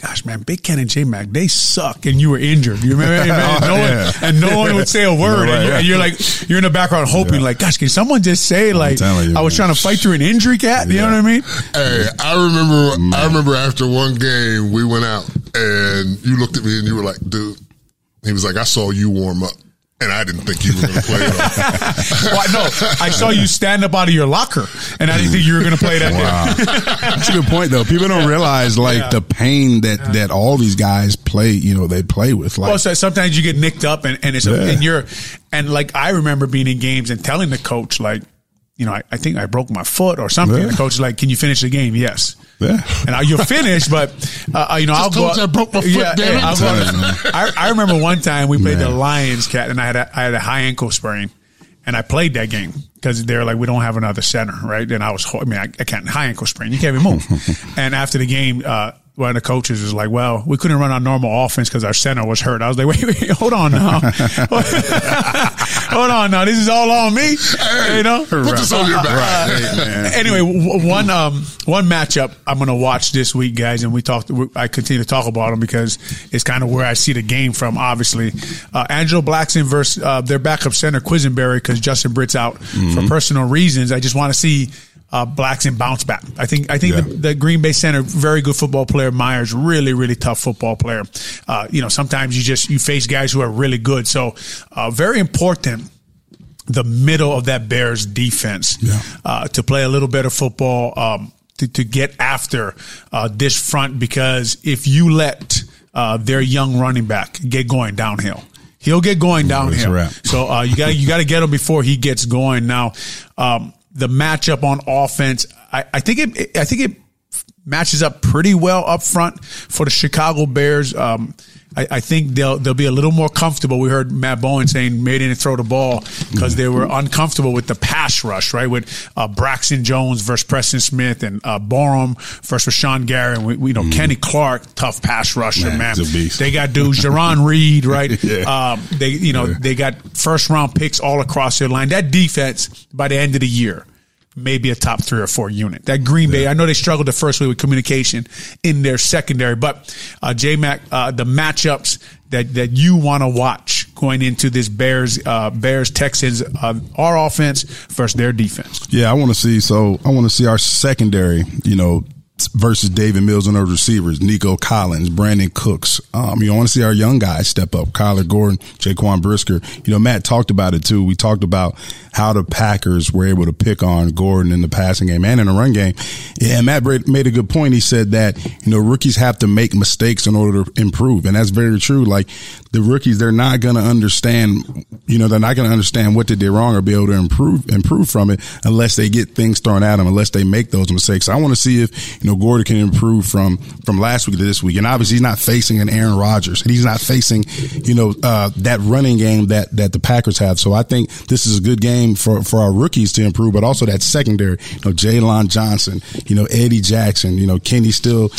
Gosh, man, Big Ken and J Mac, they suck, and you were injured. You remember? And, no yeah. one, and no one would say a word, right, and, you're, yeah. and you're like, you're in the background hoping, like, gosh, can someone just say, like, you, I was man. trying to fight through an injury, cat? You know what I mean? Hey, I remember. I remember after one game, we went out, and you looked at me and you were like, "Dude," he was like, "I saw you warm up." And I didn't think you were going to play at all. well, no, I saw you stand up out of your locker, and I didn't think you were going to play that game. That's a good point, though. People don't realize like Yeah. the pain that that all these guys play. You know, they play with. Like, Well, so sometimes you get nicked up, and, and it's Yeah. and you're and like I remember being in games and telling the coach like, you know, I, I think I broke my foot or something. Yeah. The coach is like, "Can you finish the game?" Yes. Yeah. And I, you'll finish, but uh, you know, I'll told go. you I broke my foot, damn it. I'll go- I'm telling you, man. I, I remember one time we played the Lions cat, and I had a, I had a high ankle sprain, and I played that game because they're like, we don't have another center, right? And I was, I mean, I, I can't high ankle sprain, you can't even move. and after the game, uh, one of the coaches was like, "Well, we couldn't run our normal offense because our center was hurt." I was like, "Wait, wait, hold on now, hold on now. This is all on me, you know." Put this on your back. anyway, one um one matchup I'm going to watch this week, guys, and we talked. I continue to talk about them because it's kind of where I see the game from. Obviously, uh, Angelo Blackson versus uh, their backup center Quessenberry because Justin Britt's out for personal reasons. I just want to see. Uh, and bounce back. I think. I think Yeah. the, the Green Bay center, very good football player. Myers, really, really tough football player. Uh, you know, sometimes you just you face guys who are really good. So, uh, very important the middle of that Bears defense uh, to play a little better football, um, to, to get after uh, this front because if you let uh, their young running back get going downhill, he'll get going downhill. So uh, you got you got to get him before he gets going. Now, um, the matchup on offense, I, I think it, I think it matches up pretty well up front for the Chicago Bears. Um, I, I think they'll they'll be a little more comfortable. We heard Matt Bowen saying made didn't throw the ball because they were uncomfortable with the pass rush, right? With uh, Braxton Jones versus Preston Smith and uh, Borom versus Rashan Gary. And we, we know Kenny Clark, tough pass rusher, Man, man. he's a beast. They got dudes, Jarran Reed, right? Yeah. Um, they you know they got first round picks all across their line. That defense by the end of the year maybe a top three or four unit. That Green Bay, I know they struggled the first week with communication in their secondary, but uh, J Mac, uh, the matchups that that you want to watch going into this Bears uh, Bears Texans, uh, our offense versus their defense. Yeah, I want to see. So I want to see our secondary. You know. Versus David Mills and those receivers, Nico Collins, Brandin Cooks. Um, you know, I want to see our young guys step up. Kyler Gordon, Jaquan Brisker. You know, Matt talked about it too. We talked about how the Packers were able to pick on Gordon in the passing game and in the run game. Yeah, and Matt made a good point. He said that, you know, rookies have to make mistakes in order to improve. And that's very true. Like the rookies, they're not going to understand, you know, they're not going to understand what they did wrong or be able to improve, improve from it unless they get things thrown at them, unless they make those mistakes. I want to see if, you know, Gordon can improve from, from last week to this week. And obviously he's not facing an Aaron Rodgers and he's not facing, you know, uh, that running game that, that the Packers have. So I think this is a good game for, for our rookies to improve, but also that secondary, you know, Jaylon Johnson, you know, Eddie Jackson, you know, can he still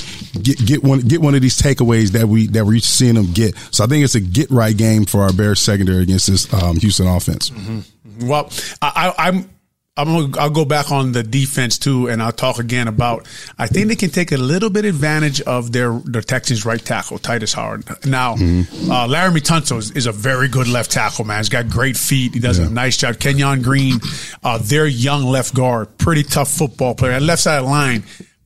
get, get one, get one of these takeaways that we, that we're seeing them get. So I think it's a get right game for our Bears secondary against this, um, Houston offense. Well, I, I, I'm. I'm gonna, I'll go back on the defense too, and I'll talk again about. I think they can take a little bit advantage of their their Texans' right tackle, Tytus Howard. Now, uh, Laremy Tunsil is, is a very good left tackle, man. He's got great feet. He does a nice job. Kenyon Green, uh, their young left guard, pretty tough football player. That left side of the line,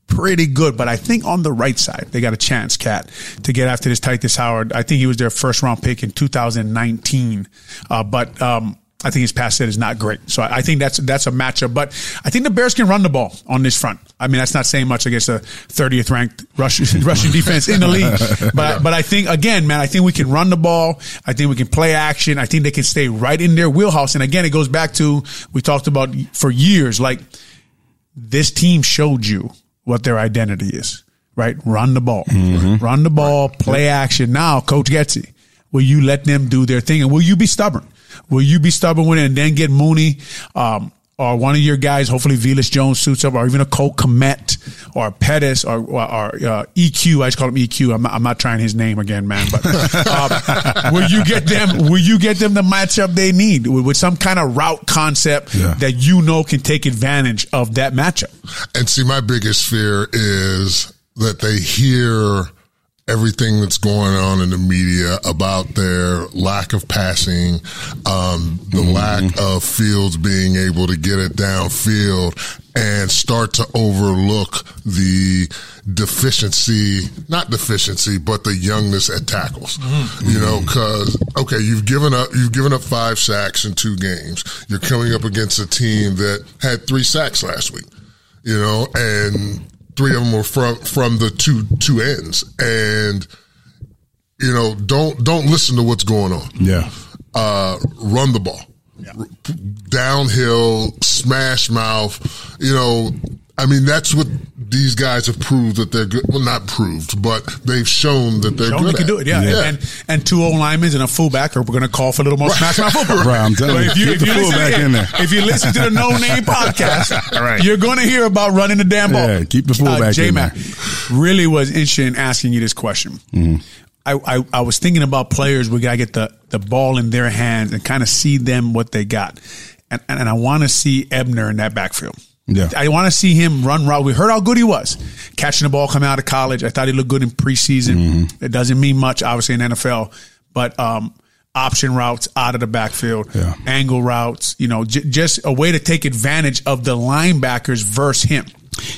pretty good. But I think on the right side, they got a chance, Cat, to get after this Tytus Howard. I think he was their first round pick in 2019. Uh, but um, I think his pass set is not great. So I, I think that's that's a matchup. But I think the Bears can run the ball on this front. I mean, that's not saying much against the 30th ranked Russian Russian defense in the league. But but I think again, man, I think we can run the ball. I think we can play action. I think they can stay right in their wheelhouse. And again, it goes back to we talked about for years. Like this team showed you what their identity is. Right, run the ball, run the ball, play action. Now, Coach Getsy, will you let them do their thing, and will you be stubborn? Will you be stubborn with it and then get Mooney um, or one of your guys, hopefully Velus Jones suits up, or even a Cole Kmet or Pettis or, or, or uh, EQ? I just call him EQ. I'm not, I'm not trying his name again, man. But um, will you get them? Will you get them the matchup they need with, with some kind of route concept Yeah. that you know can take advantage of that matchup? And see, my biggest fear is that they hear everything that's going on in the media about their lack of passing, um, the lack of Fields being able to get it downfield and start to overlook the deficiency, not deficiency, but the youngness at tackles. You know, cause, okay, you've given up, you've given up five sacks in two games. You're coming up against a team that had three sacks last week you know, and three of them were from from the two two ends, and you know, don't don't listen to what's going on. Yeah. Uh, run the ball, R- downhill, smash mouth. You know, I mean, that's what these guys have proved that they're good. Well, not proved, but they've shown that they're Shown good. they can at. do it, yeah. And and old linemen and a fullback are going to call for a little more smash mouth football. Right, I'm telling But you, keep the listen- fullback yeah, in there. If you listen to the No Name podcast, Right. you're going to hear about running the damn ball. Yeah, keep the fullback uh, in J-Mac really was interested in asking you this question. Mm-hmm. I, I, I was thinking about players. We got to get the, the ball in their hands and kind of see them what they got. And, and, and I want to see Ebner in that backfield. Yeah. I want to see him run route. We heard how good he was catching the ball coming out of college. I thought he looked good in preseason. Mm-hmm. It doesn't mean much, obviously, in NFL, but um, option routes out of the backfield, Yeah. angle routes, you know, j- just a way to take advantage of the linebackers versus him.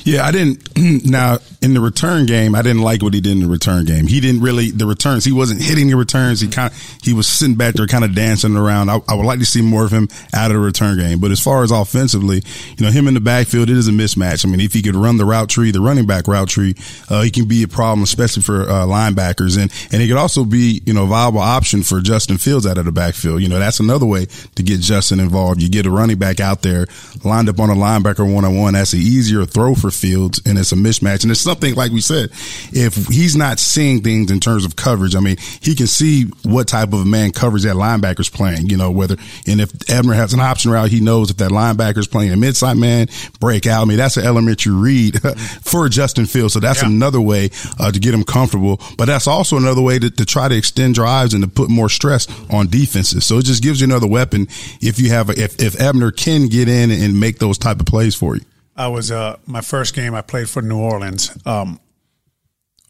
Yeah, I didn't. Now in the return game, I didn't like what he did in the return game. He didn't really the returns. He wasn't hitting the returns. He kind he was sitting back there, kind of dancing around. I, I would like to see more of him out of the return game. But as far as offensively, you know, him in the backfield, it is a mismatch. I mean, if he could run the route tree, the running back route tree, uh, he can be a problem, especially for uh, linebackers, and and he could also be you know a viable option for Justin Fields out of the backfield. You know, that's another way to get Justin involved. You get a running back out there lined up on a linebacker one on one. That's an easier throw for Fields, and it's a mismatch. And it's something like we said, if he's not seeing things in terms of coverage, I mean, he can see what type of man coverage that linebacker's playing. You know, whether and if Ebner has an option route, he knows if that linebacker's playing a midside man break out. I mean, that's an elementary read for Justin Fields. So that's Yeah. another way uh, to get him comfortable. But that's also another way to, to try to extend drives and to put more stress on defenses. So it just gives you another weapon if you have a, if if Ebner can get in and make those type of plays for you. I was uh my first game I played for New Orleans. Um,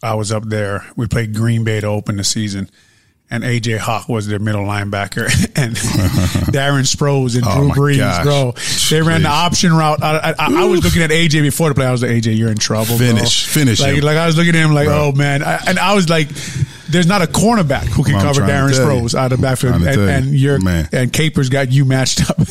I was up there. We played Green Bay to open the season, and AJ Hawk was their middle linebacker, and Darren Sproles and Oh, Drew Brees, gosh. bro. They ran the option route. I, I, I was looking at AJ before the play. I was like, AJ, you're in trouble. bro." Finish. Finish Like, like I was looking at him like, Bro. oh man, I, and I was like. There's not a cornerback who can cover Darren to tell you. Sproles out of the backfield, and, and you're Man. and Capers got you matched up.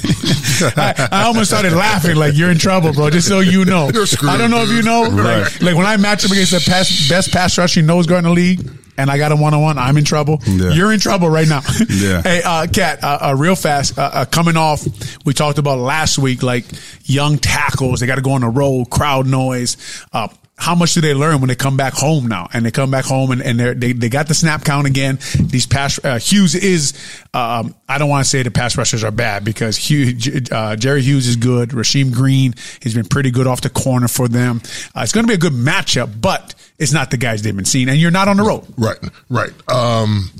I, I almost started laughing like you're in trouble, bro. Just so you know, You're screwed, I don't know if you know, like, Right. like when I match up against the pass, best pass rushing nose guard in the league, and I got him one on one, I'm in trouble. Yeah. You're in trouble right now. Yeah. hey, uh, Kat, uh, uh, real fast, uh, uh, coming off, we talked about last week, like young tackles, they got to go on the road, crowd noise. How much do they learn when they come back home now? And they come back home and, and they they got the snap count again. These pass uh, Hughes is um, I don't want to say the pass rushers are bad because Hugh, uh, Jerry Hughes is good. Rasheem Green he's been pretty good off the corner for them. Uh, it's going to be a good matchup, but it's not the guys they've been seeing. And you're not on the road. Right, right. Um,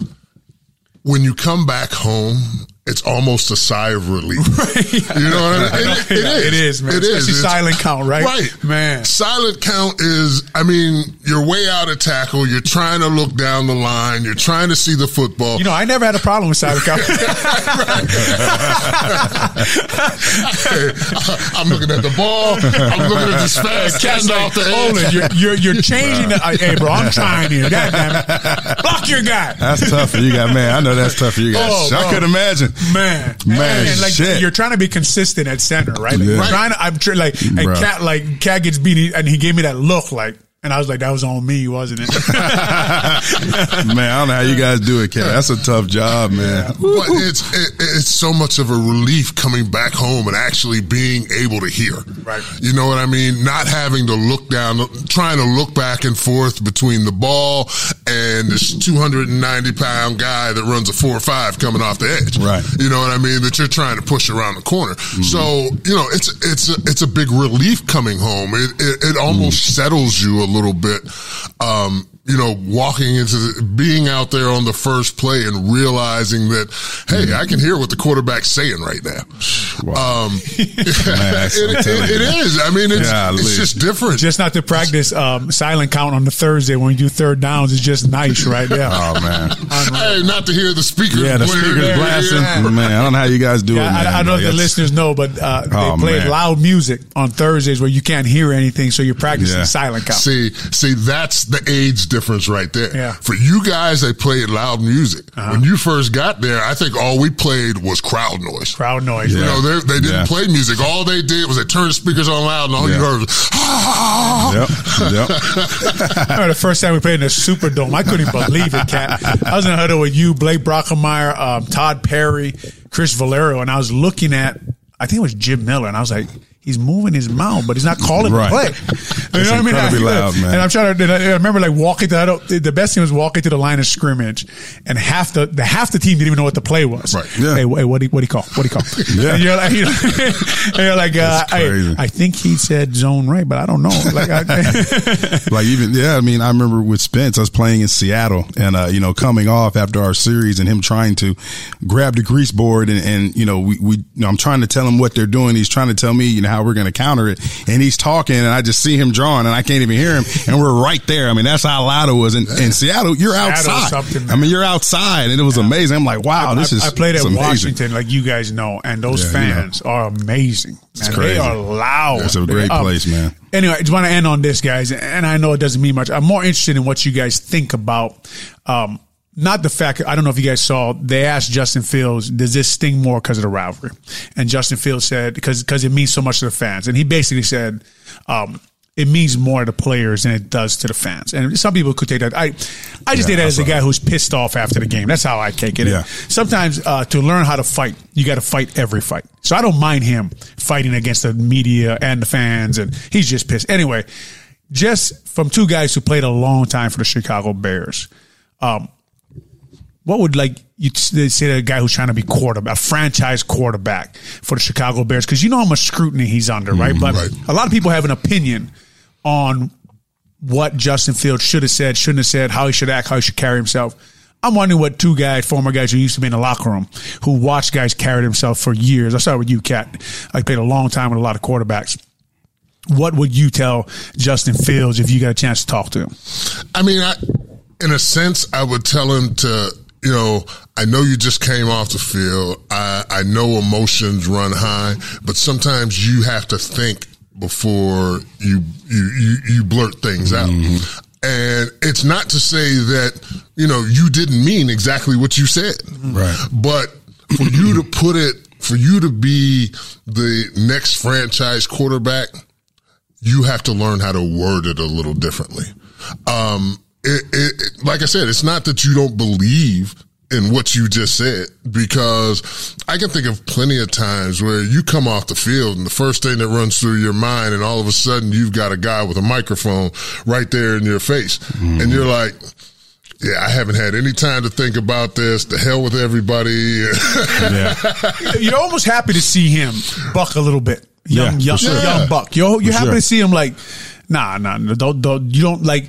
when you come back home, it's almost a sigh of relief. Right. You know what I mean? It, it Yeah, is. it is, man. It is. Especially It's- silent count, right? Right, Man. Silent count is. I mean, you're way out of tackle. You're trying to look down the line. You're trying to see the football. You know, I never had a problem with silent count. Hey, I'm looking at the ball. I'm looking at this fast Cat's catching like, off the hold edge. it, you're, you're, you're changing the. uh, Hey, bro, I'm trying here. God damn it. Block your guy. That's tough for you guys, man. I know that's tough for you guys. Oh, I could imagine. Man, Man, and like shit. you're trying to be consistent at center, right? Like, Yeah. Trying to, I'm tr- like, and cat, like, cat gets beat, and he gave me that look, like, and I was like, that was on me, wasn't it? man, I don't know how you guys do it, Cat. That's a tough job, man. But it's it, it's so much of a relief coming back home and actually being able to hear. Right. You know what I mean? Not having to look down, trying to look back and forth between the ball and this 290 pound guy that runs a four or five coming off the edge. Right. You know what I mean? That you're trying to push around the corner. Mm-hmm. So you know it's it's a, it's a big relief coming home. It it, it almost settles you a little bit. Um, you know, walking into the, being out there on the first play and realizing that, hey, I can hear what the quarterback's saying right now. Wow. Um, that's- it, I'm it- it you. is. I mean, it's, Golly. it's just different. just not to practice um, silent count on the Thursday when you do third downs is just nice, right there. Oh man. hey, not to hear the speakers. Yeah, the speakers Yeah, blasting. yeah. Man, I don't know how you guys do it, man. I, I don't know if Like, the listeners know, but uh, they Oh, play man. loud music on Thursdays where you can't hear anything, so you're practicing Yeah. silent count. See, see, that's the age difference right there. Yeah. For you guys, they played loud music. When you first got there, I think all we played was crowd noise. Crowd noise. You Yeah. know, they, they didn't Yeah. play music. All they did was they turned the speakers on loud, and all you heard was, ah. Yep. Yep. I remember the first time we played in the Superdome. I couldn't believe it, Cat. I was in a huddle with you, Blake Brockermeyer, um, Todd Perry, Chris Villarrial, and I was looking at, I think it was Jim Miller, and I was like, he's moving his mouth, but he's not calling Right. the play. You know what I mean? I- loud, man. And I'm trying to, I remember like walking to, I don't, the best thing was walking to the line of scrimmage, and half the, the half the team didn't even know what the play was. Right. Yeah. Hey, what what do what he call? What do he call? Yeah. And you're like, you know, and you're like, uh, I, I think he said zone right, but I don't know. Like, I, like even yeah, I mean, I remember with Spence, I was playing in Seattle, and uh, you know, coming off after our series, and him trying to grab the grease board, and, and you know, we we, you know, I'm trying to tell him what they're doing. He's trying to tell me, you know, how we're going to counter it, and he's talking, and I just see him drawing, and I can't even hear him, and we're right there. I mean, that's how loud it was. In, in Seattle, you're outside. I mean, you're outside, and it was amazing. I'm like, wow, this I, is. I played at. Washington, like you guys know, and those Yeah, you know. fans are amazing. Man, crazy. they are loud. It's a great Um, place, man. Anyway, I just want to end on this, guys, and I know it doesn't mean much. I'm more interested in what you guys think about. Um, not the fact. I don't know if you guys saw. They asked Justin Fields, "Does this sting more because of the rivalry?" And Justin Fields said, "Because because it means so much to the fans." And he basically said, um, "It means more to the players than it does to the fans." And some people could take that. I I just Yeah, take that as a guy who's pissed off after the game. That's how I take it. Yeah. Sometimes uh, to learn how to fight, you got to fight every fight. So I don't mind him fighting against the media and the fans, and he's just pissed. Anyway, just from two guys who played a long time for the Chicago Bears. Um, what would like you they say to a guy who's trying to be quarterback, a franchise quarterback for the Chicago Bears? Because you know how much scrutiny he's under, right? Mm-hmm. But right. a lot of people have an opinion on what Justin Fields should have said, shouldn't have said, how he should act, how he should carry himself. I'm wondering what two guys, former guys who used to be in the locker room, who watched guys carry themselves for years. I started with you, Cat. I played a long time with a lot of quarterbacks. What would you tell Justin Fields if you got a chance to talk to him? I mean, I, in a sense, I would tell him to, you know, I know you just came off the field. I, I know emotions run high, but sometimes you have to think before you you you, you blurt things out. And it's not to say that you know you didn't mean exactly what you said, Right. But for you to put it, for you to be the next franchise quarterback, you have to learn how to word it a little differently. Um, it, it, it- like I said, it's not that you don't believe in what you just said, because I can think of plenty of times where you come off the field and the first thing that runs through your mind, and all of a sudden you've got a guy with a microphone right there in your face, and you're like, yeah, I haven't had any time to think about this. The hell with everybody. Yeah. You're almost happy to see him buck a little bit, young, Yeah, young, sure. young buck. You're you're For happy sure. to see him like, nah, nah, no, don't, don't, you don't like,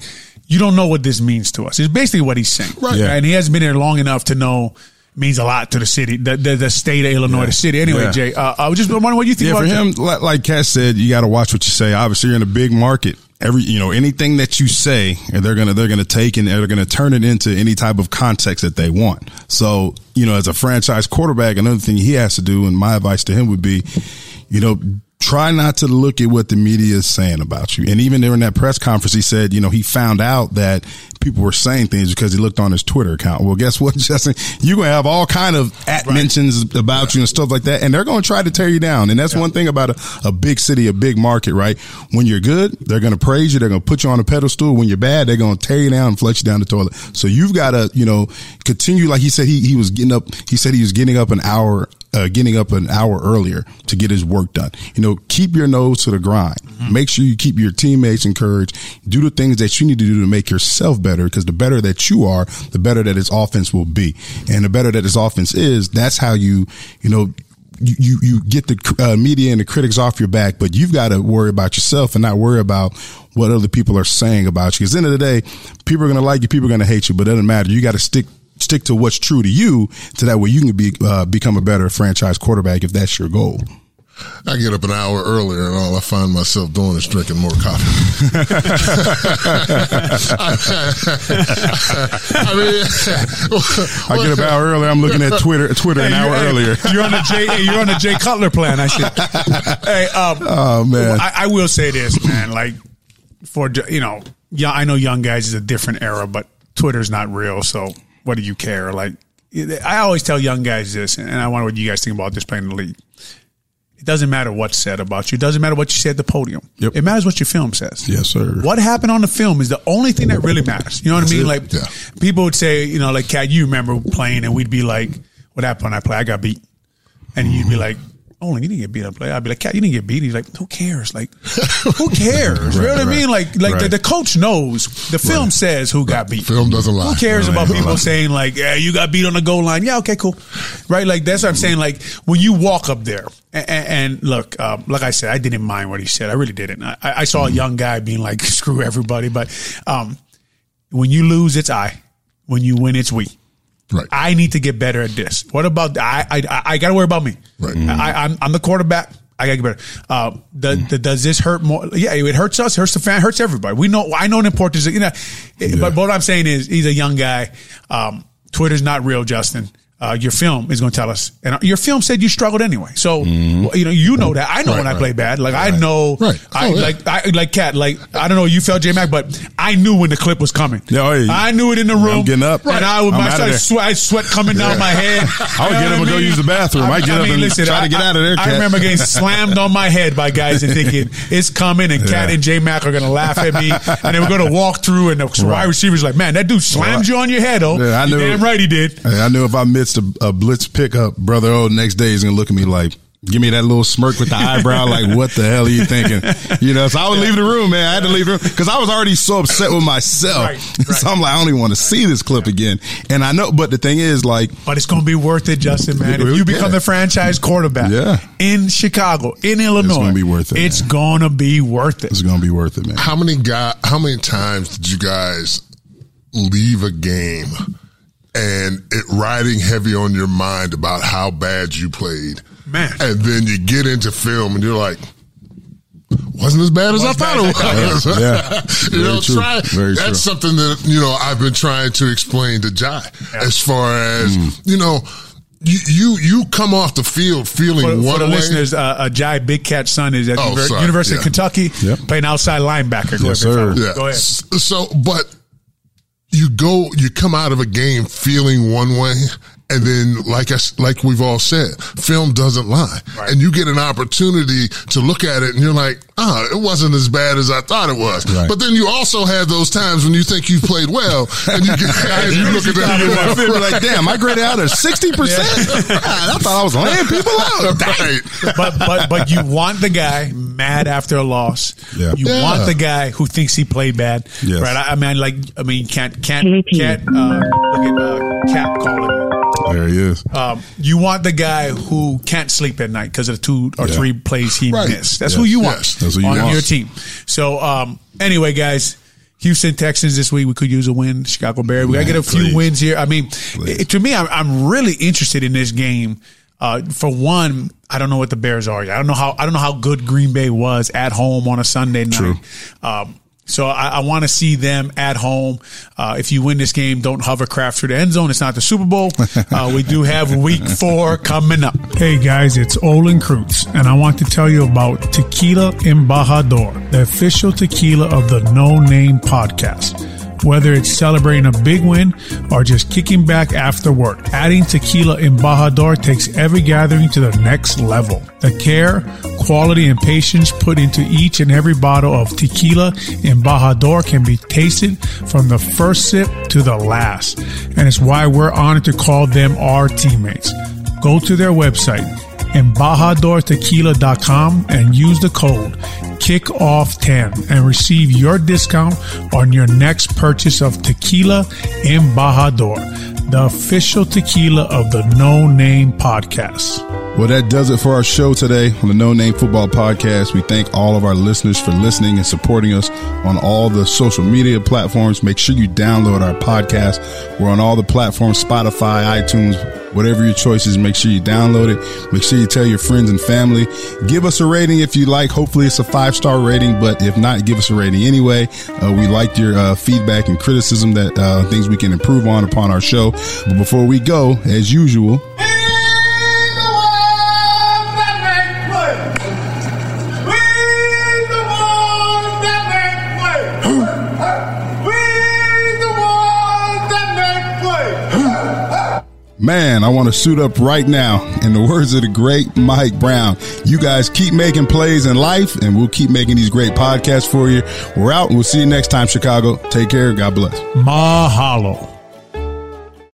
you don't know what this means to us. It's basically what he's saying, Right. Yeah. And he hasn't been here long enough to know means a lot to the city, the the, the state of Illinois, Yeah. the city. Anyway, Yeah. Jay, uh, I was just wondering what you think Yeah, about for that. him, like, like Cass said, you got to watch what you say. Obviously, you're in a big market, every you know anything that you say and they're gonna they're gonna take and they're gonna turn it into any type of context that they want so you know as a franchise quarterback another thing he has to do and my advice to him would be you know try not to look at what the media is saying about you. And even during that press conference, he said, you know, he found out that people were saying things because he looked on his Twitter account. Well, guess what, Justin? You're going to have all kind of at right. mentions about yeah. you and stuff like that. And they're going to try to tear you down. And that's yeah. one thing about a, a, big city, a big market, right? When you're good, they're going to praise you. They're going to put you on a pedestal. When you're bad, they're going to tear you down and flush you down the toilet. So you've got to, you know, continue. Like he said, he, he was getting up, he said he was getting up an hour uh, getting up an hour earlier to get his work done. You know, keep your nose to the grind. Mm-hmm. Make sure you keep your teammates encouraged. Do the things that you need to do to make yourself better because the better that you are, the better that his offense will be. And the better that his offense is, that's how you, you know, you, you, you get the uh, media and the critics off your back, but you've got to worry about yourself and not worry about what other people are saying about you. Because at the end of the day, people are going to like you, people are going to hate you, but it doesn't matter. You got to stick stick to what's true to you, to that way you can be uh, become a better franchise quarterback if that's your goal. I get up an hour earlier and all I find myself doing is drinking more coffee. I mean, I get up an hour earlier. I'm looking at Twitter, Twitter an hour earlier. You're on the Jay, you're on the Jay Cutler plan. I see. Hey, um, oh man, I, I will say this, man. Like for you know, yeah, I know young guys is a different era, but Twitter's not real, so what do you care? Like, I always tell young guys this, and I wonder what you guys think about this playing in the league. It doesn't matter what's said about you. It doesn't matter what you said at the podium. Yep. It matters what your film says. Yes, sir. What happened on the film is the only thing that really matters. You know what That's I mean? It. Like yeah. people would say, you know, like Cat, you remember playing, and we'd be like, "What happened when I play? I got beat," and you'd be like, oh, you didn't get beat up. Play. I'd be like, Cat, you didn't get beat. He's like, who cares? Like, who cares? right, you know what right. I mean? Like, like right. the, the, coach knows. The film says who got beat. Film doesn't lie. Who cares about people saying like, yeah, you got beat on the goal line? Yeah, okay, cool. Right? Like that's what I'm saying. Like when you walk up there, and, and look, um, like I said, I didn't mind what he said. I really didn't. I, I saw a young guy being like, screw everybody. But um, when you lose, it's I. When you win, it's we. Right. I need to get better at this. What about I? I, I got to worry about me. Right. Mm-hmm. I, I'm, I'm the quarterback. I gotta get better. Uh, the, mm. the, does this hurt more? Yeah, it hurts us, hurts the fan, hurts everybody. We know, I know the importance you know, yeah. but, but what I'm saying is he's a young guy. Um, Twitter's not real, Justin uh, your film is going to tell us. And your film said you struggled anyway. So, mm-hmm. you know, you know that. I know right, when I play bad. Like, right. I know, right. I, oh, yeah. like, I, like Cat, like, I don't know, you felt J Mac, but I knew when the clip was coming. Oh, yeah. I knew it in the room. I'm getting up. And I would, my sweat, sweat, sweat coming down my head. I would get up and go use the bathroom. I, I get I mean, up and listen, try to get out of there, Cat. I remember getting slammed on my head by guys and thinking, it's coming and Cat and J Mac are going to laugh at me. And they were going to walk through and the wide receivers like, man, that dude slammed you on your head, oh. Yeah, I knew. Damn right he did. I knew if I missed a, a blitz pickup, brother. Oh, next day he's gonna look at me like, give me that little smirk with the eyebrow, like, what the hell are you thinking? You know, so I would leave the room, man. I had to leave the room because I was already so upset with myself. Right, right. so I'm like, I don't even want to see this clip again. And I know, but the thing is, like, but it's gonna be worth it, Justin, man. If you become the franchise quarterback, yeah. in Chicago, in Illinois, it's gonna be worth it. It's man. gonna be worth it. It's gonna be worth it, man. How many guy? How many times did you guys leave a game? And it riding heavy on your mind about how bad you played. Man. And then you get into film and you're like, wasn't as bad as I thought it was. Yeah. you know, true. try, Very that's true. something that, you know, I've been trying to explain to Jai yeah. as far as, mm. you know, you, you you come off the field feeling for, one for the way. listeners. Uh, uh, Jai Big Cat son is at oh, University yeah. of Kentucky, yep. playing outside linebacker. Yes, sir. Yeah. Go ahead. So, but you go, you come out of a game feeling one way, and then, like I, like we've all said, film doesn't lie, right. and you get an opportunity to look at it, and you're like, ah, oh, it wasn't as bad as I thought it was. Right. But then you also have those times when you think you played well, and you, get, and you look at that, and you're like, damn, I graded out at sixty percent. I thought I was laying people out. Right. But but but you want the guy mad after a loss. Yeah. You yeah. want the guy who thinks he played bad. Yes. Right. I, I, mean, like, I mean, can't can't can't uh, look at uh, Cap calling there he is. Um, you want the guy who can't sleep at night because of the two or yeah. three plays he right. missed. That's yes. who you want yes. That's who you on want. your team. So um, anyway, guys. Houston Texans this week. We could use a win. Chicago Bears. We got to get a few wins here. I mean, it, to me, I'm, I'm, really interested in this game. Uh, for one, I don't know what the Bears are. I don't know how I don't know how good Green Bay was at home on a Sunday night. True. Um, So I, I want to see them at home. Uh, if you win this game, don't hovercraft through the end zone. It's not the Super Bowl. Uh, we do have week four coming up. Hey guys, it's Olin Kreutz, and I want to tell you about Tequila Embajador, the official tequila of the No Name podcast. Whether it's celebrating a big win or just kicking back after work, adding Tequila Embajador takes every gathering to the next level. The care, quality, and patience put into each and every bottle of Tequila Embajador can be tasted from the first sip to the last. And it's why we're honored to call them our teammates. Go to their website, embajadortequila.com and use the code KICKOFF10 and receive your discount on your next purchase of Tequila in Embajador, the official tequila of the No Name Podcast. Well, that does it for our show today on the No Name Football Podcast. We thank all of our listeners for listening and supporting us on all the social media platforms. Make sure you download our podcast. We're on all the platforms Spotify, iTunes, whatever your choice is. Make sure you download it. Make sure you tell your friends and family. Give us a rating if you like. Hopefully, it's a five star rating, but if not, give us a rating anyway. Uh, we like your uh, feedback and criticism that uh, things we can improve on upon our show. But before we go, as usual, Man, I want to suit up right now. In the words of the great Mike Brown, you guys keep making plays in life and we'll keep making these great podcasts for you. We're out and we'll see you next time, Chicago. Take care. God bless. Mahalo.